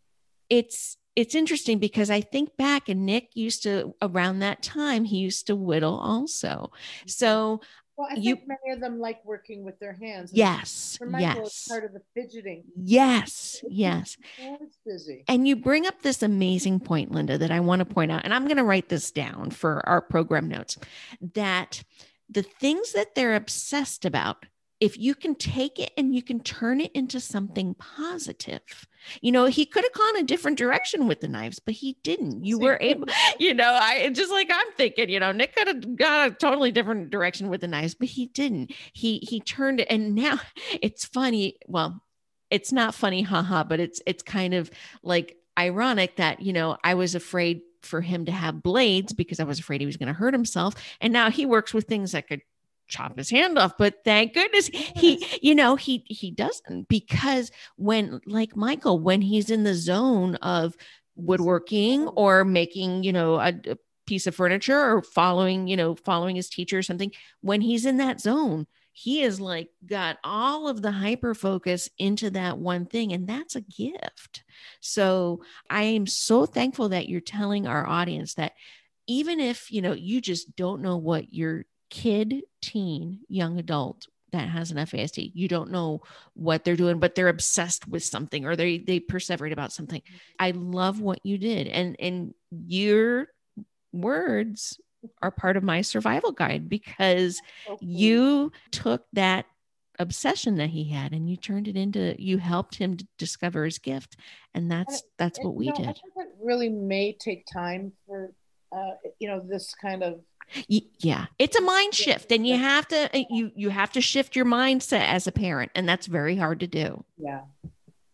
It's it's interesting because I think back and Nick used to around that time he used to whittle also. Mm-hmm. So Well, I You- think many of them like working with their hands. Yes, For Michael, it's yes, part of the fidgeting. yes, yes. Busy. And you bring up this amazing point, Linda, that I want to point out, and I'm going to write this down for our program notes that the things that they're obsessed about, if you can take it and you can turn it into something positive, you know, he could have gone a different direction with the knives, but he didn't. You were able, you know, I just like I'm thinking, you know, Nick could have gone a totally different direction with the knives, but he didn't. He he turned it, and now it's funny. Well, it's not funny, haha, but it's it's kind of like ironic that you know I was afraid for him to have blades because I was afraid he was going to hurt himself, and now he works with things that could chop his hand off but thank goodness he you know he he doesn't because when like michael when he's in the zone of woodworking or making you know a, a piece of furniture or following you know following his teacher or something when he's in that zone he is like got all of the hyper focus into that one thing and that's a gift. So i am so thankful that you're telling our audience that even if you know you just don't know what your kid teen young adult that has an FASD. You don't know what they're doing, but they're obsessed with something or they they perseverate about something. I love what you did. And and your words are part of my survival guide because you took that obsession that he had and you turned it into you helped him to discover his gift and that's that's what we you know, I did it really may take time for, uh, you know, this kind of yeah it's a mind shift and you have to uh, you you have to shift your mindset as a parent and that's very hard to do Yeah.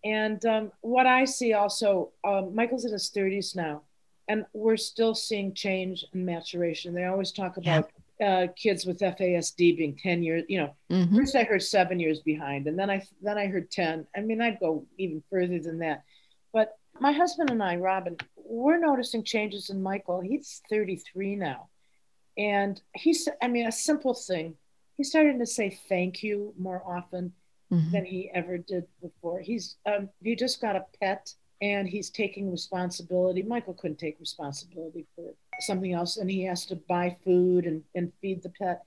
And um, what I see also, um, Michael's in his 30s now, and we're still seeing change and maturation. They always talk Yeah. about uh, kids with FASD being 10 years, you know, Mhm. first I heard seven years behind, and then I then I heard 10. I mean, I'd go even further than that. But my husband and I, Robin, we're noticing changes in Michael. He's 33 now. And he's, I mean, a simple thing. He's starting to say thank you more often Mhm. than he ever did before. He's um, he just got a pet and he's taking responsibility. Michael couldn't take responsibility for something else, and he has to buy food and, and feed the pet.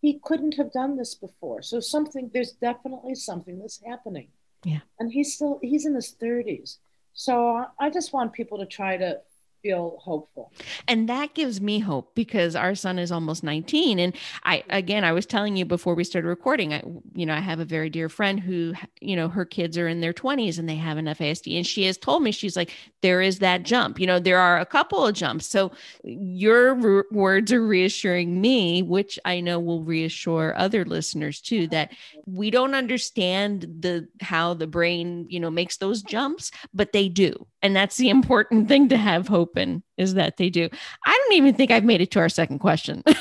He couldn't have done this before. So something there's definitely something that's happening. Yeah. And he's still he's in his 30s. So I just want people to try to feel hopeful. and that gives me hope because our son is almost 19 and i again i was telling you before we started recording i you know i have a very dear friend who you know her kids are in their 20s and they have an fasd and she has told me she's like there is that jump. You know there are a couple of jumps. So your r- words are reassuring me which i know will reassure other listeners too that we don't understand the how the brain you know makes those jumps but they do and that's the important thing to have hope in is that they do i don't even think i've made it to our second question?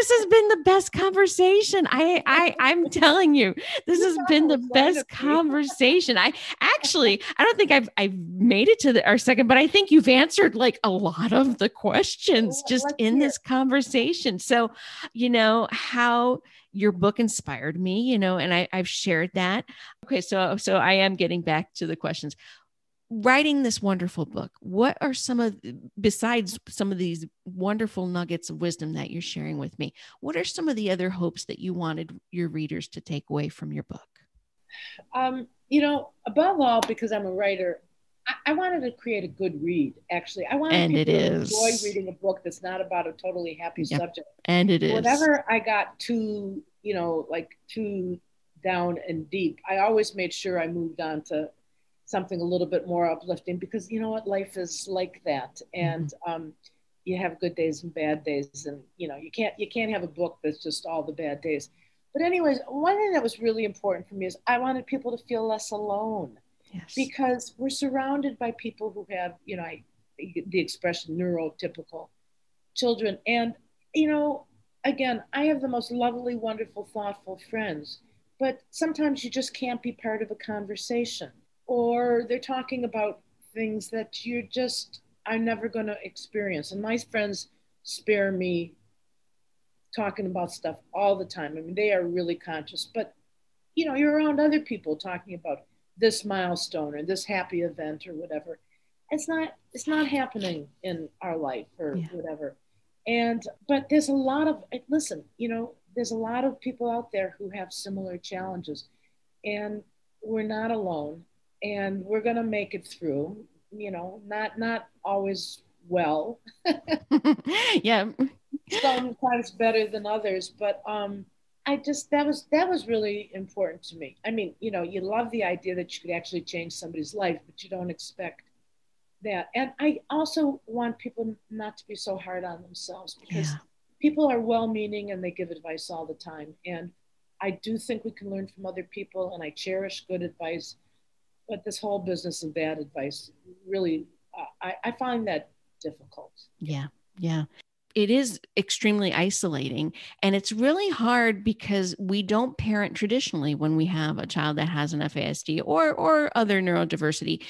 this has been the best conversation. I i i'm telling you this has been the was going to best conversation. I actually i don't think i've i've made it to the, our second but i think you've answered like a lot of the questions just let's in this conversation. So you know how your book inspired me you know and i i've shared that. Okay so so i am getting back to the questions writing this wonderful book what are some of besides some of these wonderful nuggets of wisdom that you're sharing with me what are some of the other hopes that you wanted your readers to take away from your book Um, you know, above all, because I'm a writer, I, I wanted to create a good read. Actually, I wanted And people it to is. enjoy reading a book that's not about a totally happy subject. and it is Whenever I got too, you know, like too down and deep, I always made sure I moved on to something a little bit more uplifting because you know what, life is like that, and um, you have good days and bad days, and you know you can't you can't have a book that's just all the bad days. But anyways, one thing that was really important for me is I wanted people to feel less alone. Yes. Because we're surrounded by people who have, you know, I, the expression neurotypical children. And, you know, again, I have the most lovely, wonderful, thoughtful friends, but sometimes you just can't be part of a conversation or they're talking about things that you're just, I'm never going to experience. And my friends spare me talking about stuff all the time. I mean, they are really conscious, but you know, you're around other people talking about this milestone or this happy event or whatever. It's not it's not happening in our life or Yeah. whatever. And, but there's a lot of, listen, you know, there's a lot of people out there who have similar challenges. And we're not alone. And we're going to make it through, you know, not, not always well. yeah. Sometimes better than others. But, um, I just that was that was really important to me. I mean, you know, you love the idea that you could actually change somebody's life, but you don't expect that. And I also want people not to be so hard on themselves because yeah. people are well-meaning and they give advice all the time. And I do think we can learn from other people, and I cherish good advice. But this whole business of bad advice really, uh, I, I find that difficult. Yeah, yeah. It is extremely isolating and it's really hard because we don't parent traditionally when we have a child that has an FASD or or other neurodiversity.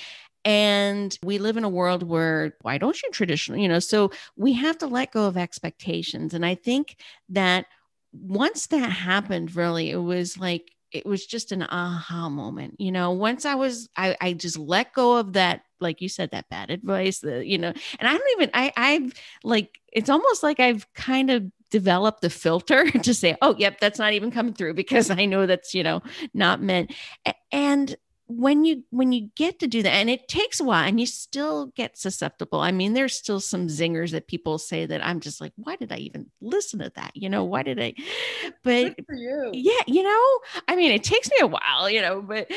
And we live in a world where why don't you traditionally you know so we have to let go of expectations. And i think that once that happened really it was like it was just an aha moment you know once i was i, I just let go of that like you said that bad advice the you know and i don't even i i've like it's almost like i've kind of developed the filter to say oh yep that's not even coming through because i know that's you know not meant. And when you when you get to do that and it takes a while and you still get susceptible. I mean there's still some zingers that people say that i'm just like why did i even listen to that? You know why did i? But you. yeah you know i mean it takes me a while you know but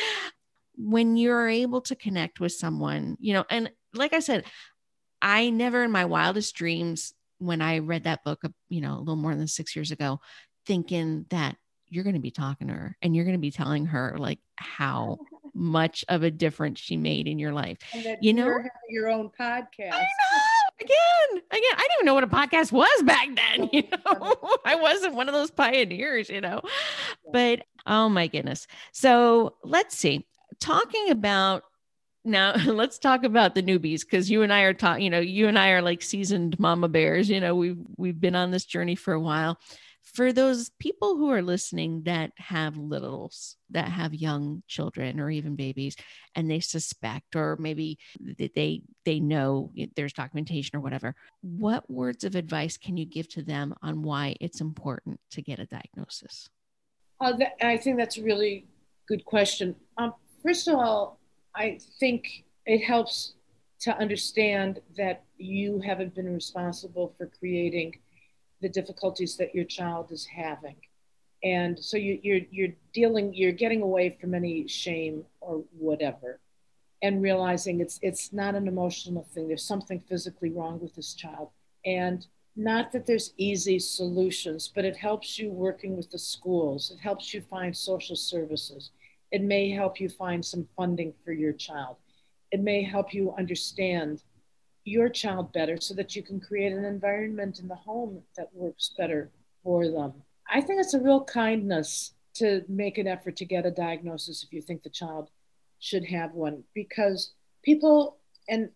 when you're able to connect with someone you know and like i said i never in my wildest dreams when i read that book uh, you know a little more than six years ago thinking that you're going to be talking to her and you're going to be telling her like how much of a difference she made in your life. you know, your own podcast. I know. Again, again, I didn't even know what a podcast was back then. You know, I wasn't one of those pioneers. You know, but oh my goodness. So let's see. Talking about now let's talk about the newbies because you and I are talking, you know, you and I are like seasoned mama bears, you know, we've we've been on this journey for a while for those people who are listening that have littles, that have young children or even babies, and they suspect or maybe they they know there's documentation or whatever, what words of advice can you give to them on why it's important to get a diagnosis? Uh, I think that's a really good question. Um, first of all, I think it helps to understand that you haven't been responsible for creating the difficulties that your child is having. And so you, you're, you're dealing, you're getting away from any shame or whatever and realizing it's, it's not an emotional thing. There's something physically wrong with this child. And not that there's easy solutions, but it helps you working with the schools. It helps you find social services. It may help you find some funding for your child. It may help you understand your child better so that you can create an environment in the home that works better for them. I think it's a real kindness to make an effort to get a diagnosis if you think the child should have one because people and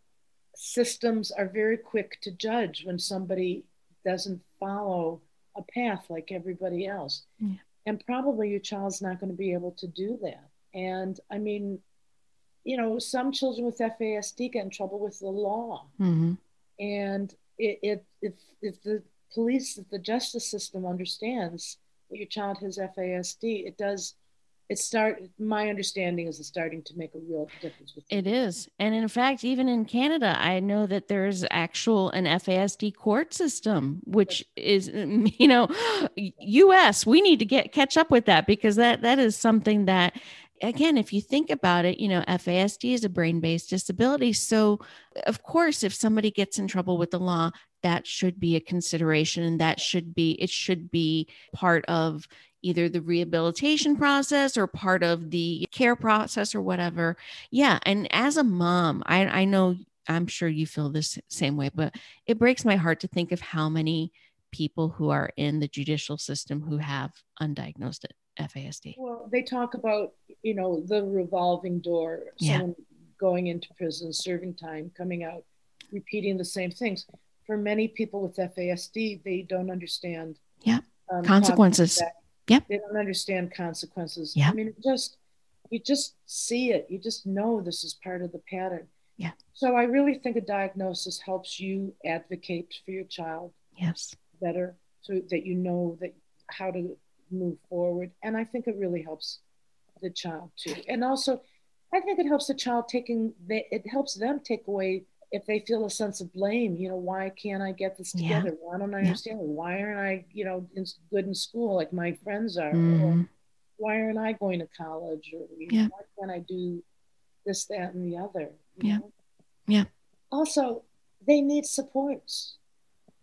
systems are very quick to judge when somebody doesn't follow a path like everybody else. Yeah. And probably your child's not going to be able to do that. And I mean, you know, some children with FASD get in trouble with the law. Mm-hmm. And it, it, if, if the police, if the justice system understands that your child has FASD, it does it start my understanding is it's starting to make a real difference with it is and in fact even in canada i know that there's actual an fasd court system which is you know us we need to get catch up with that because that that is something that again, if you think about it, you know, FASD is a brain based disability. So, of course, if somebody gets in trouble with the law, that should be a consideration and that should be, it should be part of either the rehabilitation process or part of the care process or whatever. Yeah. And as a mom, I, I know, I'm sure you feel this same way, but it breaks my heart to think of how many people who are in the judicial system who have undiagnosed it. FASD? Well, they talk about, you know, the revolving door, yeah. someone going into prison, serving time, coming out, repeating the same things. For many people with FASD, they don't understand yeah. Um, consequences. Yep. They don't understand consequences. Yeah. I mean, just you just see it. You just know this is part of the pattern. Yeah. So I really think a diagnosis helps you advocate for your child. Yes. Better so that you know that how to move forward. And I think it really helps the child too. And also I think it helps the child taking it helps them take away if they feel a sense of blame, you know, why can't I get this together? Yeah. Why don't I yeah. understand? Why aren't I, you know, in, good in school like my friends are? Mm-hmm. why aren't I going to college? Or yeah. why can't I do this, that, and the other? Yeah. Know? Yeah. Also, they need supports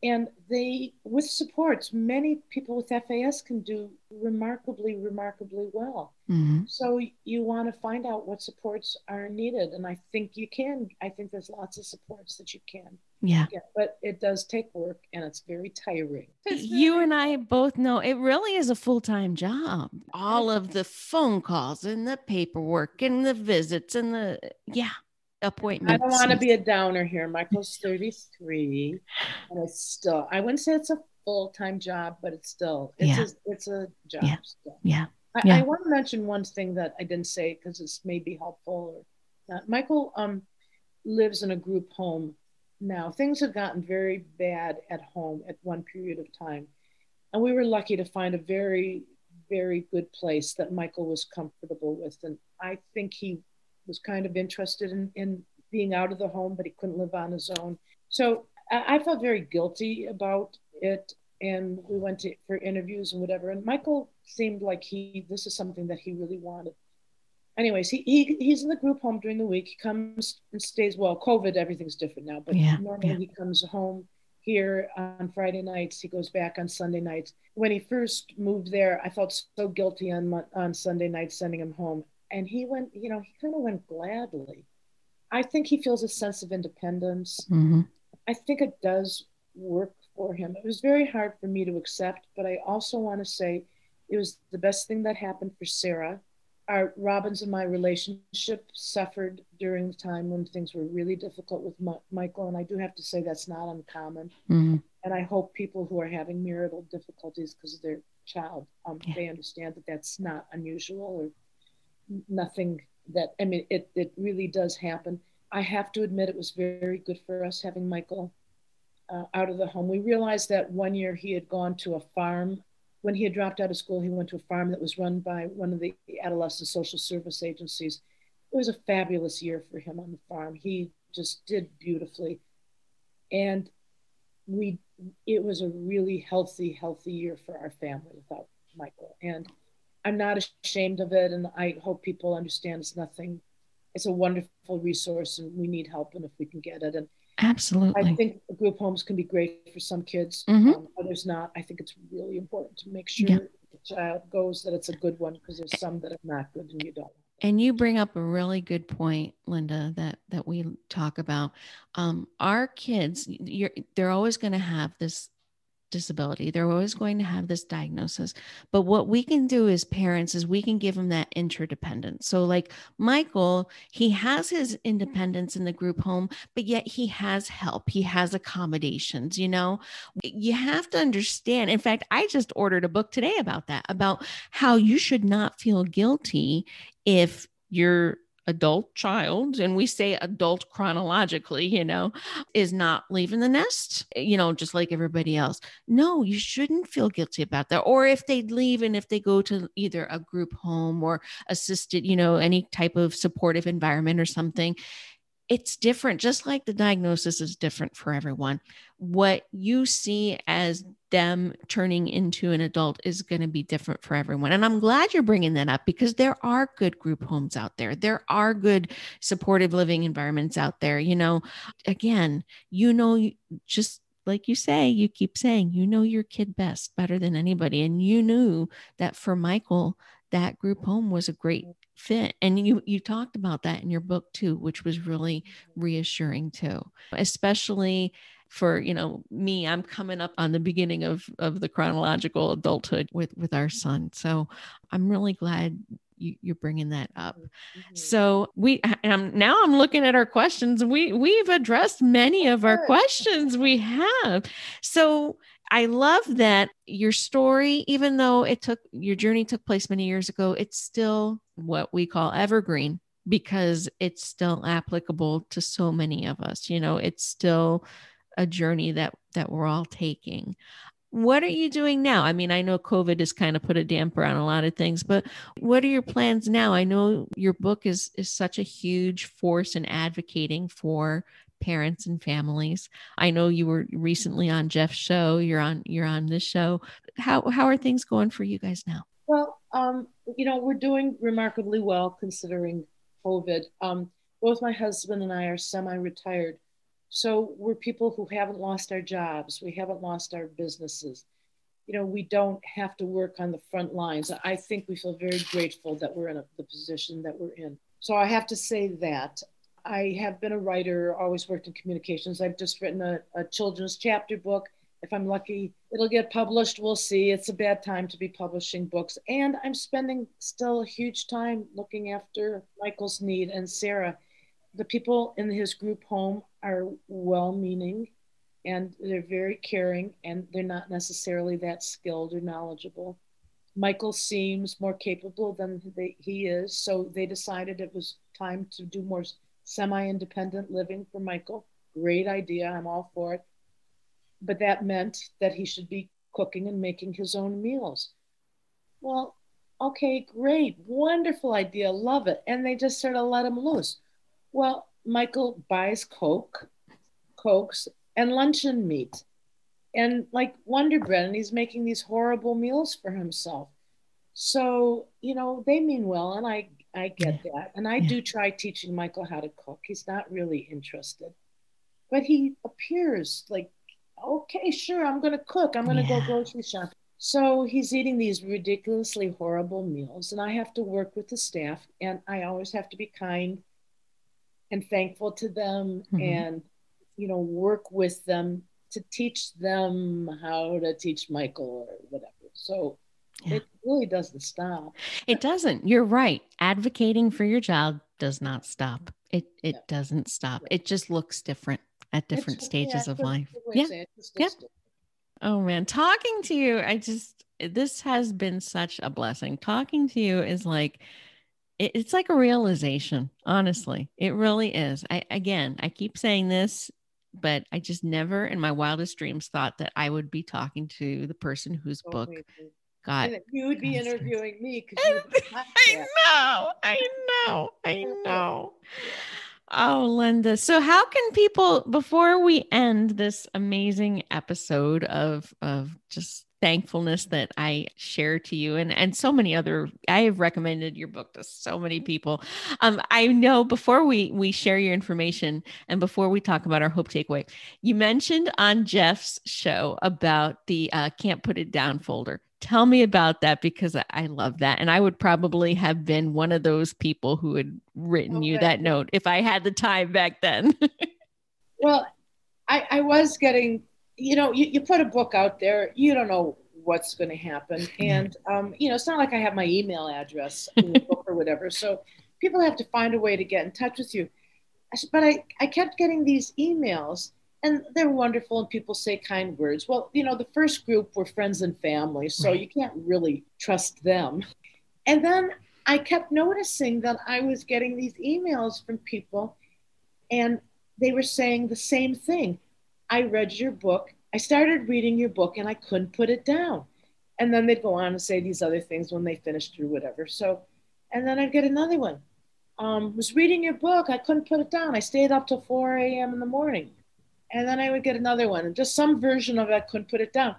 and they with supports many people with fas can do remarkably remarkably well. Mm-hmm. so you want to find out what supports are needed and i think you can. I think there's lots of supports that you can yeah. get, but it does take work and it's very tiring. You and i both know it really is a full-time job. All of the phone calls and the paperwork and the visits and the yeah appointments. I don't want to be a downer here. Michael's 33 and it's still, I wouldn't say it's a full time job, but it's still, it's, yeah. a, it's a job. Yeah. Still. Yeah. I, yeah. I, want to mention one thing that I didn't say because this may be helpful or not. Michael um, lives in a group home now. Things have gotten very bad at home at one period of time. And we were lucky to find a very, very good place that Michael was comfortable with. And I think he was kind of interested in, in being out of the home, but he couldn't live on his own. So I, I felt very guilty about it. And we went to, for interviews and whatever. And Michael seemed like he, this is something that he really wanted. Anyways, he, he he's in the group home during the week. He comes and stays. Well, COVID, everything's different now, but yeah, normally yeah. he comes home here on Friday nights. He goes back on Sunday nights. When he first moved there, I felt so guilty on on Sunday nights sending him home and he went, you know, he kind of went gladly. I think he feels a sense of independence. Mm-hmm. I think it does work for him. It was very hard for me to accept, but I also want to say it was the best thing that happened for Sarah. Our Robin's and my relationship suffered during the time when things were really difficult with Michael, and I do have to say that's not uncommon. Mm-hmm. And I hope people who are having marital difficulties because of their child, um, yeah. they understand that that's not unusual or nothing that I mean it it really does happen. I have to admit it was very good for us having Michael uh, out of the home. We realized that one year he had gone to a farm. When he had dropped out of school, he went to a farm that was run by one of the adolescent social service agencies. It was a fabulous year for him on the farm. He just did beautifully. And we it was a really healthy, healthy year for our family without Michael. And I'm not ashamed of it, and I hope people understand it's nothing. It's a wonderful resource, and we need help, and if we can get it, and absolutely, I think group homes can be great for some kids, mm-hmm. um, others not. I think it's really important to make sure yeah. the child goes that it's a good one because there's some that are not good, and you don't. And you bring up a really good point, Linda, that that we talk about. Um, our kids, you're, they're always going to have this disability. They're always going to have this diagnosis. But what we can do as parents is we can give them that interdependence. So, like Michael, he has his independence in the group home, but yet he has help, he has accommodations. You know, you have to understand. In fact, I just ordered a book today about that, about how you should not feel guilty if you're adult child, and we say adult chronologically, you know, is not leaving the nest, eh, you know, just like everybody else. No, you shouldn't feel guilty about that. Or if they leave and if they go to either a group home or assisted, you know, any type of supportive environment or something, it's different, just like the diagnosis is different for everyone. What you see as them turning into an adult is going to be different for everyone. And I'm glad you're bringing that up because there are good group homes out there. There are good supportive living environments out there. You know, again, you know, just like you say, you keep saying, you know your kid best, better than anybody. And you knew that for Michael, that group home was a great fit and you you talked about that in your book too which was really reassuring too especially for you know me i'm coming up on the beginning of of the chronological adulthood with with our son. So i'm really glad you, you're bringing that up. Mm-hmm. so we am now i'm looking at our questions. We we've addressed many of our questions we have. So I love that your story, even though it took your journey took place many years ago, it's still what we call evergreen because it's still applicable to so many of us. You know, it's still a journey that that we're all taking what are you doing now? I mean, I know COVID has kind of put a damper on a lot of things, but what are your plans now? I know your book is is such a huge force in advocating for parents and families. I know you were recently on Jeff's show. You're on you're on this show. How how are things going for you guys now? Well, um, you know, we're doing remarkably well considering COVID. Um, both my husband and I are semi-retired, so we're people who haven't lost our jobs. We haven't lost our businesses. You know, we don't have to work on the front lines. I think we feel very grateful that we're in a, the position that we're in. So I have to say that I have been a writer, always worked in communications. I've just written a, a children's chapter book. If I'm lucky, it'll get published. We'll see. It's a bad time to be publishing books. And I'm spending still a huge time looking after Michael's need and Sarah. The people in his group home are well meaning and they're very caring and they're not necessarily that skilled or knowledgeable. Michael seems more capable than they, he is, so they decided it was time to do more semi independent living for Michael. Great idea, I'm all for it. But that meant that he should be cooking and making his own meals. Well, okay, great, wonderful idea, love it. And they just sort of let him loose. Well, Michael buys Coke, Cokes, and luncheon meat and like Wonder Bread, and he's making these horrible meals for himself. So, you know, they mean well, and I I get that. And I yeah. do try teaching Michael how to cook. He's not really interested. But he appears like, okay, sure, I'm gonna cook. I'm gonna yeah. go grocery shopping. So he's eating these ridiculously horrible meals, and I have to work with the staff, and I always have to be kind and thankful to them mm-hmm. and you know work with them to teach them how to teach michael or whatever. So yeah. it really doesn't stop. It doesn't. You're right. Advocating for your child does not stop. It it yeah. doesn't stop. It just looks different at different it's, stages yeah, of life. yeah. yeah. oh man. Talking to you i just this has been such a blessing. Talking to you is like it's like a realization honestly. It really is. I again i keep saying this but i just never in my wildest dreams thought that i would be talking to the person whose oh, book got you would be interviewing me i know i know i know. Oh, Linda. So how can people before we end this amazing episode of of just thankfulness that I share to you and and so many other I have recommended your book to so many people. Um I know before we we share your information and before we talk about our hope takeaway, you mentioned on Jeff's show about the uh, can't put it down folder. Tell me about that because I love that. And I would probably have been one of those people who had written okay. you that note if I had the time back then. well, I, I was getting you know, you, you put a book out there, you don't know what's going to happen. And, um, you know, it's not like I have my email address in the book or whatever. So people have to find a way to get in touch with you. But I, I kept getting these emails and they're wonderful and people say kind words. Well, you know, the first group were friends and family, so you can't really trust them. And then I kept noticing that I was getting these emails from people and they were saying the same thing. I read your book. I started reading your book and I couldn't put it down. And then they'd go on and say these other things when they finished or whatever. So, and then I'd get another one. Um, was reading your book. I couldn't put it down. I stayed up till 4 a.m. in the morning. And then I would get another one and just some version of it, I couldn't put it down.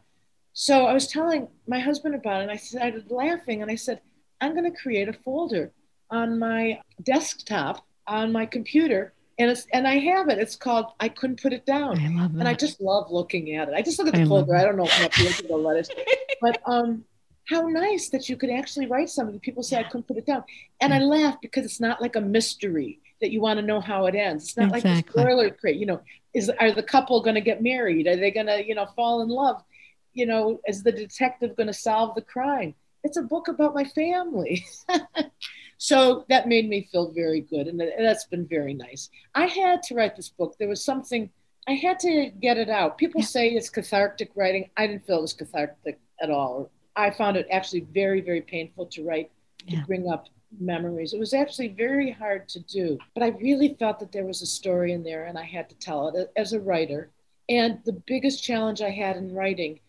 So I was telling my husband about it and I started laughing and I said, I'm going to create a folder on my desktop on my computer and it's and I have it. It's called I couldn't put it down, I love that. and I just love looking at it. I just look at the I folder. I don't know if I'm into the letters, but um, how nice that you could actually write something. People say I couldn't put it down, and I laugh because it's not like a mystery that you want to know how it ends. It's not exactly. like a boilerplate. You know, is are the couple going to get married? Are they going to you know fall in love? You know, is the detective going to solve the crime? It's a book about my family. So that made me feel very good. And that's been very nice. I had to write this book. There was something, I had to get it out. People yeah. say it's cathartic writing. I didn't feel it was cathartic at all. I found it actually very, very painful to write, to bring up memories. It was actually very hard to do. But I really felt that there was a story in there and I had to tell it as a writer. And the biggest challenge I had in writing,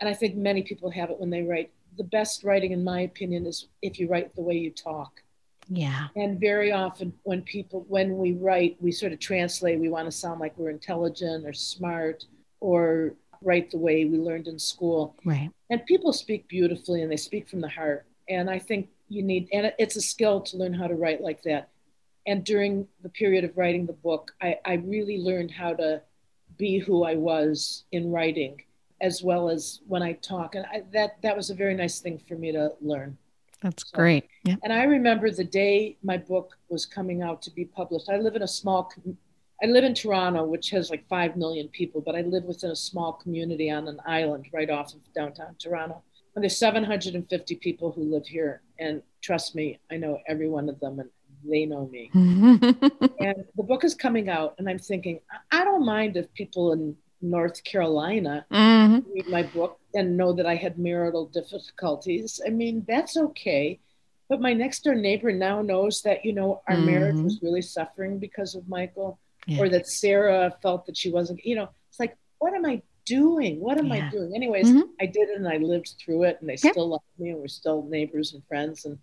and I think many people have it when they write, the best writing, in my opinion, is if you write the way you talk. Yeah. And very often when people, when we write, we sort of translate, we want to sound like we're intelligent or smart or write the way we learned in school. Right. And people speak beautifully and they speak from the heart. And I think you need, and it's a skill to learn how to write like that. And during the period of writing the book, I, I really learned how to be who I was in writing as well as when I talk. And I, that, that was a very nice thing for me to learn. That's so, great. Yeah. And I remember the day my book was coming out to be published. I live in a small, I live in Toronto, which has like 5 million people, but I live within a small community on an island right off of downtown Toronto. And there's 750 people who live here. And trust me, I know every one of them and they know me. and the book is coming out, and I'm thinking, I don't mind if people in North Carolina mm-hmm. read my book and know that I had marital difficulties. I mean, that's okay. But my next door neighbor now knows that, you know, our mm-hmm. marriage was really suffering because of Michael, yeah. or that Sarah felt that she wasn't, you know, it's like, what am I doing? What am yeah. I doing? Anyways, mm-hmm. I did it and I lived through it and they still love me and we're still neighbors and friends and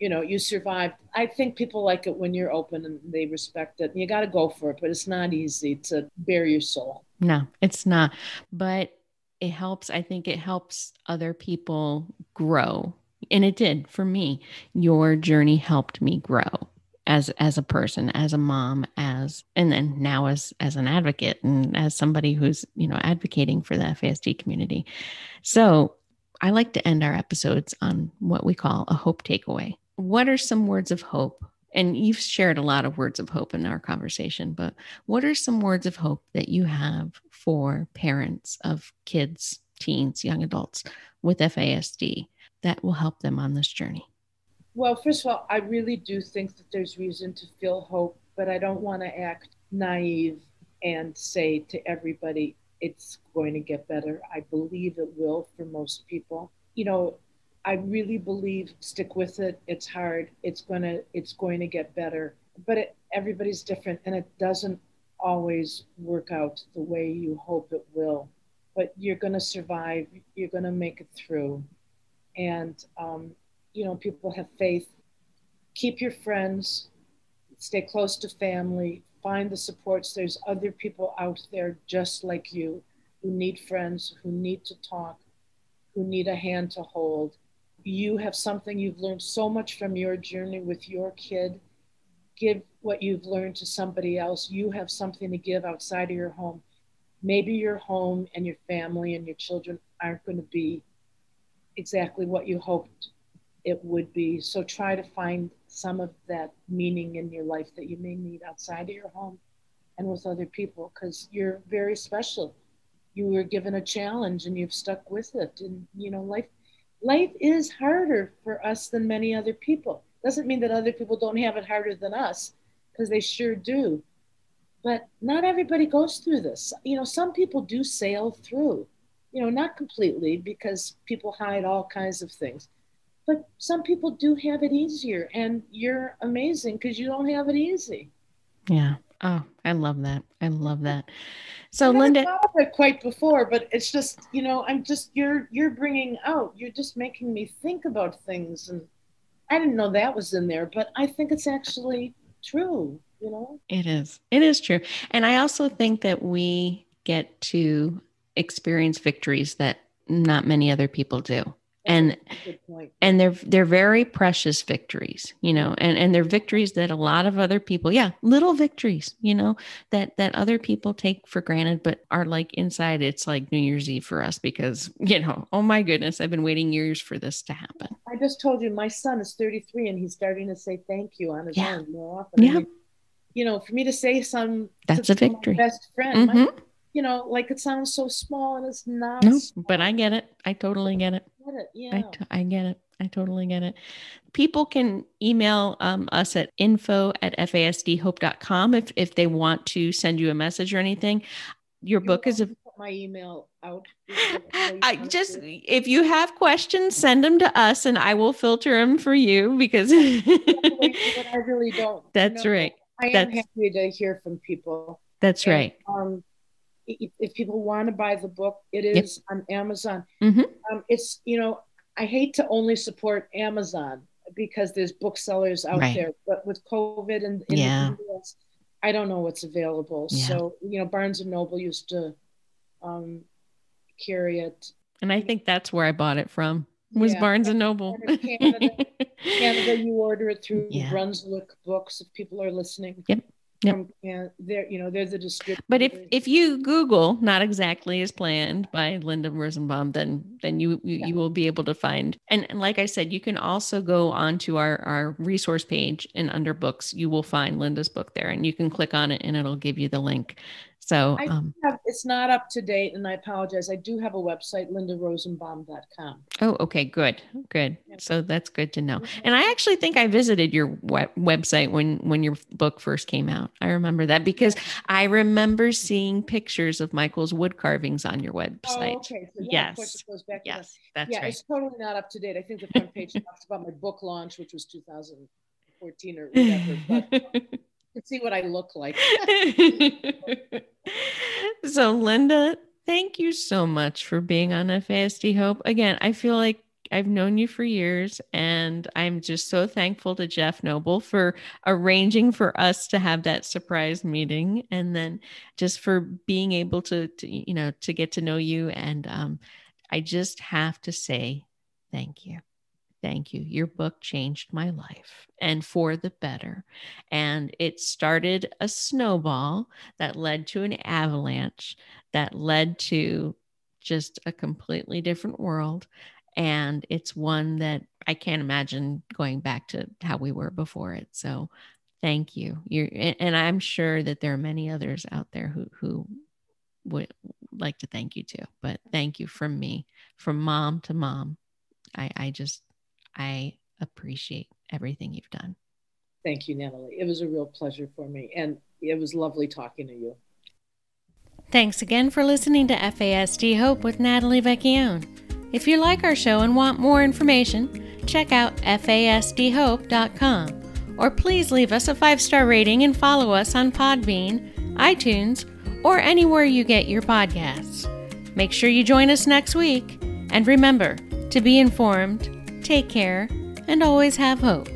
you know, you survived. I think people like it when you're open and they respect it. You got to go for it, but it's not easy to bare your soul. No, it's not. But it helps. I think it helps other people grow. And it did for me. Your journey helped me grow as as a person, as a mom, as and then now as as an advocate and as somebody who's, you know, advocating for the FASD community. So I like to end our episodes on what we call a hope takeaway what are some words of hope? And you've shared a lot of words of hope in our conversation, but what are some words of hope that you have for parents of kids, teens, young adults with FASD that will help them on this journey? Well, first of all, I really do think that there's reason to feel hope, but I don't want to act naive and say to everybody, it's going to get better. I believe it will for most people. You know, I really believe stick with it. It's hard. It's gonna it's going to get better. But it, everybody's different, and it doesn't always work out the way you hope it will. But you're gonna survive. You're gonna make it through, and um, you know people have faith. Keep your friends. Stay close to family. Find the supports. There's other people out there just like you who need friends, who need to talk, who need a hand to hold you have something you've learned so much from your journey with your kid. Give what you've learned to somebody else. You have something to give outside of your home. Maybe your home and your family and your children aren't going to be exactly what you hoped it would be. So try to find some of that meaning in your life that you may need outside of your home and with other people because you're very special. You were given a challenge and you've stuck with it. And, you know, life life is harder for us than many other people. Doesn't mean that other people don't have it harder than us, because they sure do. But not everybody goes through this. You know, some people do sail through, you know, not completely because people hide all kinds of things. But some people do have it easier, and you're amazing because you don't have it easy. Yeah. Oh, I love that. I love that. So I Linda, thought of it quite before, but it's just you know I'm just you're you're bringing out you're just making me think about things, and I didn't know that was in there, but I think it's actually true. You know, it is. It is true, and I also think that we get to experience victories that not many other people do and and they're they're very precious victories you know and and they're victories that a lot of other people yeah little victories you know that that other people take for granted but are like inside it's like new year's eve for us because you know oh my goodness i've been waiting years for this to happen. I just told you my son is 33 and he's starting to say thank you on his yeah. own more often. Yeah. I mean, you know for me to say some that's a victory. best friend mm-hmm. my, you know like it sounds so small and it's not no, but i get it. I totally get it get it. Yeah. I, t- I get it. I totally get it. People can email um, us at info at fasdhope.com if, if they want to send you a message or anything. Your you book is a my email out. I just if you have questions, send them to us and I will filter them for you because I really don't. That's right. I am That's, happy to hear from people. That's and, right. Um, if, if people want to buy the book, it is yep. on Amazon. Mm-hmm. Um, it's you know I hate to only support Amazon because there's booksellers out right. there, but with COVID and yeah. US, I don't know what's available. Yeah. So you know, Barnes and Noble used to um, carry it, and I think that's where I bought it from. Was yeah. Barnes and Noble. Canada, Canada, you order it through yeah. Brunswick Books. If people are listening, yep. Yep. And there, you know, there's a description. But if if you Google "not exactly as planned" by Linda Rosenbaum, then then you you, yeah. you will be able to find. And, and like I said, you can also go onto our our resource page and under books, you will find Linda's book there, and you can click on it, and it'll give you the link. So um, have, it's not up to date, and I apologize. I do have a website, lindarosenbaum.com. Oh, okay, good, good. So that's good to know. Mm-hmm. And I actually think I visited your web- website when when your book first came out. I remember that because I remember seeing pictures of Michael's wood carvings on your website. Oh, okay. So yeah, yes, yes, that's yeah, right. it's totally not up to date. I think the front page talks about my book launch, which was 2014 or whatever. But see what I look like. so, Linda, thank you so much for being on FASD Hope. Again, I feel like I've known you for years, and I'm just so thankful to Jeff Noble for arranging for us to have that surprise meeting, and then just for being able to, to you know, to get to know you. And um, I just have to say thank you. Thank you. Your book changed my life and for the better. And it started a snowball that led to an avalanche that led to just a completely different world. And it's one that I can't imagine going back to how we were before it. So thank you. you and I'm sure that there are many others out there who, who would like to thank you too. But thank you from me, from mom to mom. I, I just I appreciate everything you've done. Thank you, Natalie. It was a real pleasure for me, and it was lovely talking to you. Thanks again for listening to FASD Hope with Natalie Vecchione. If you like our show and want more information, check out fasdhope.com or please leave us a five star rating and follow us on Podbean, iTunes, or anywhere you get your podcasts. Make sure you join us next week, and remember to be informed take care, and always have hope.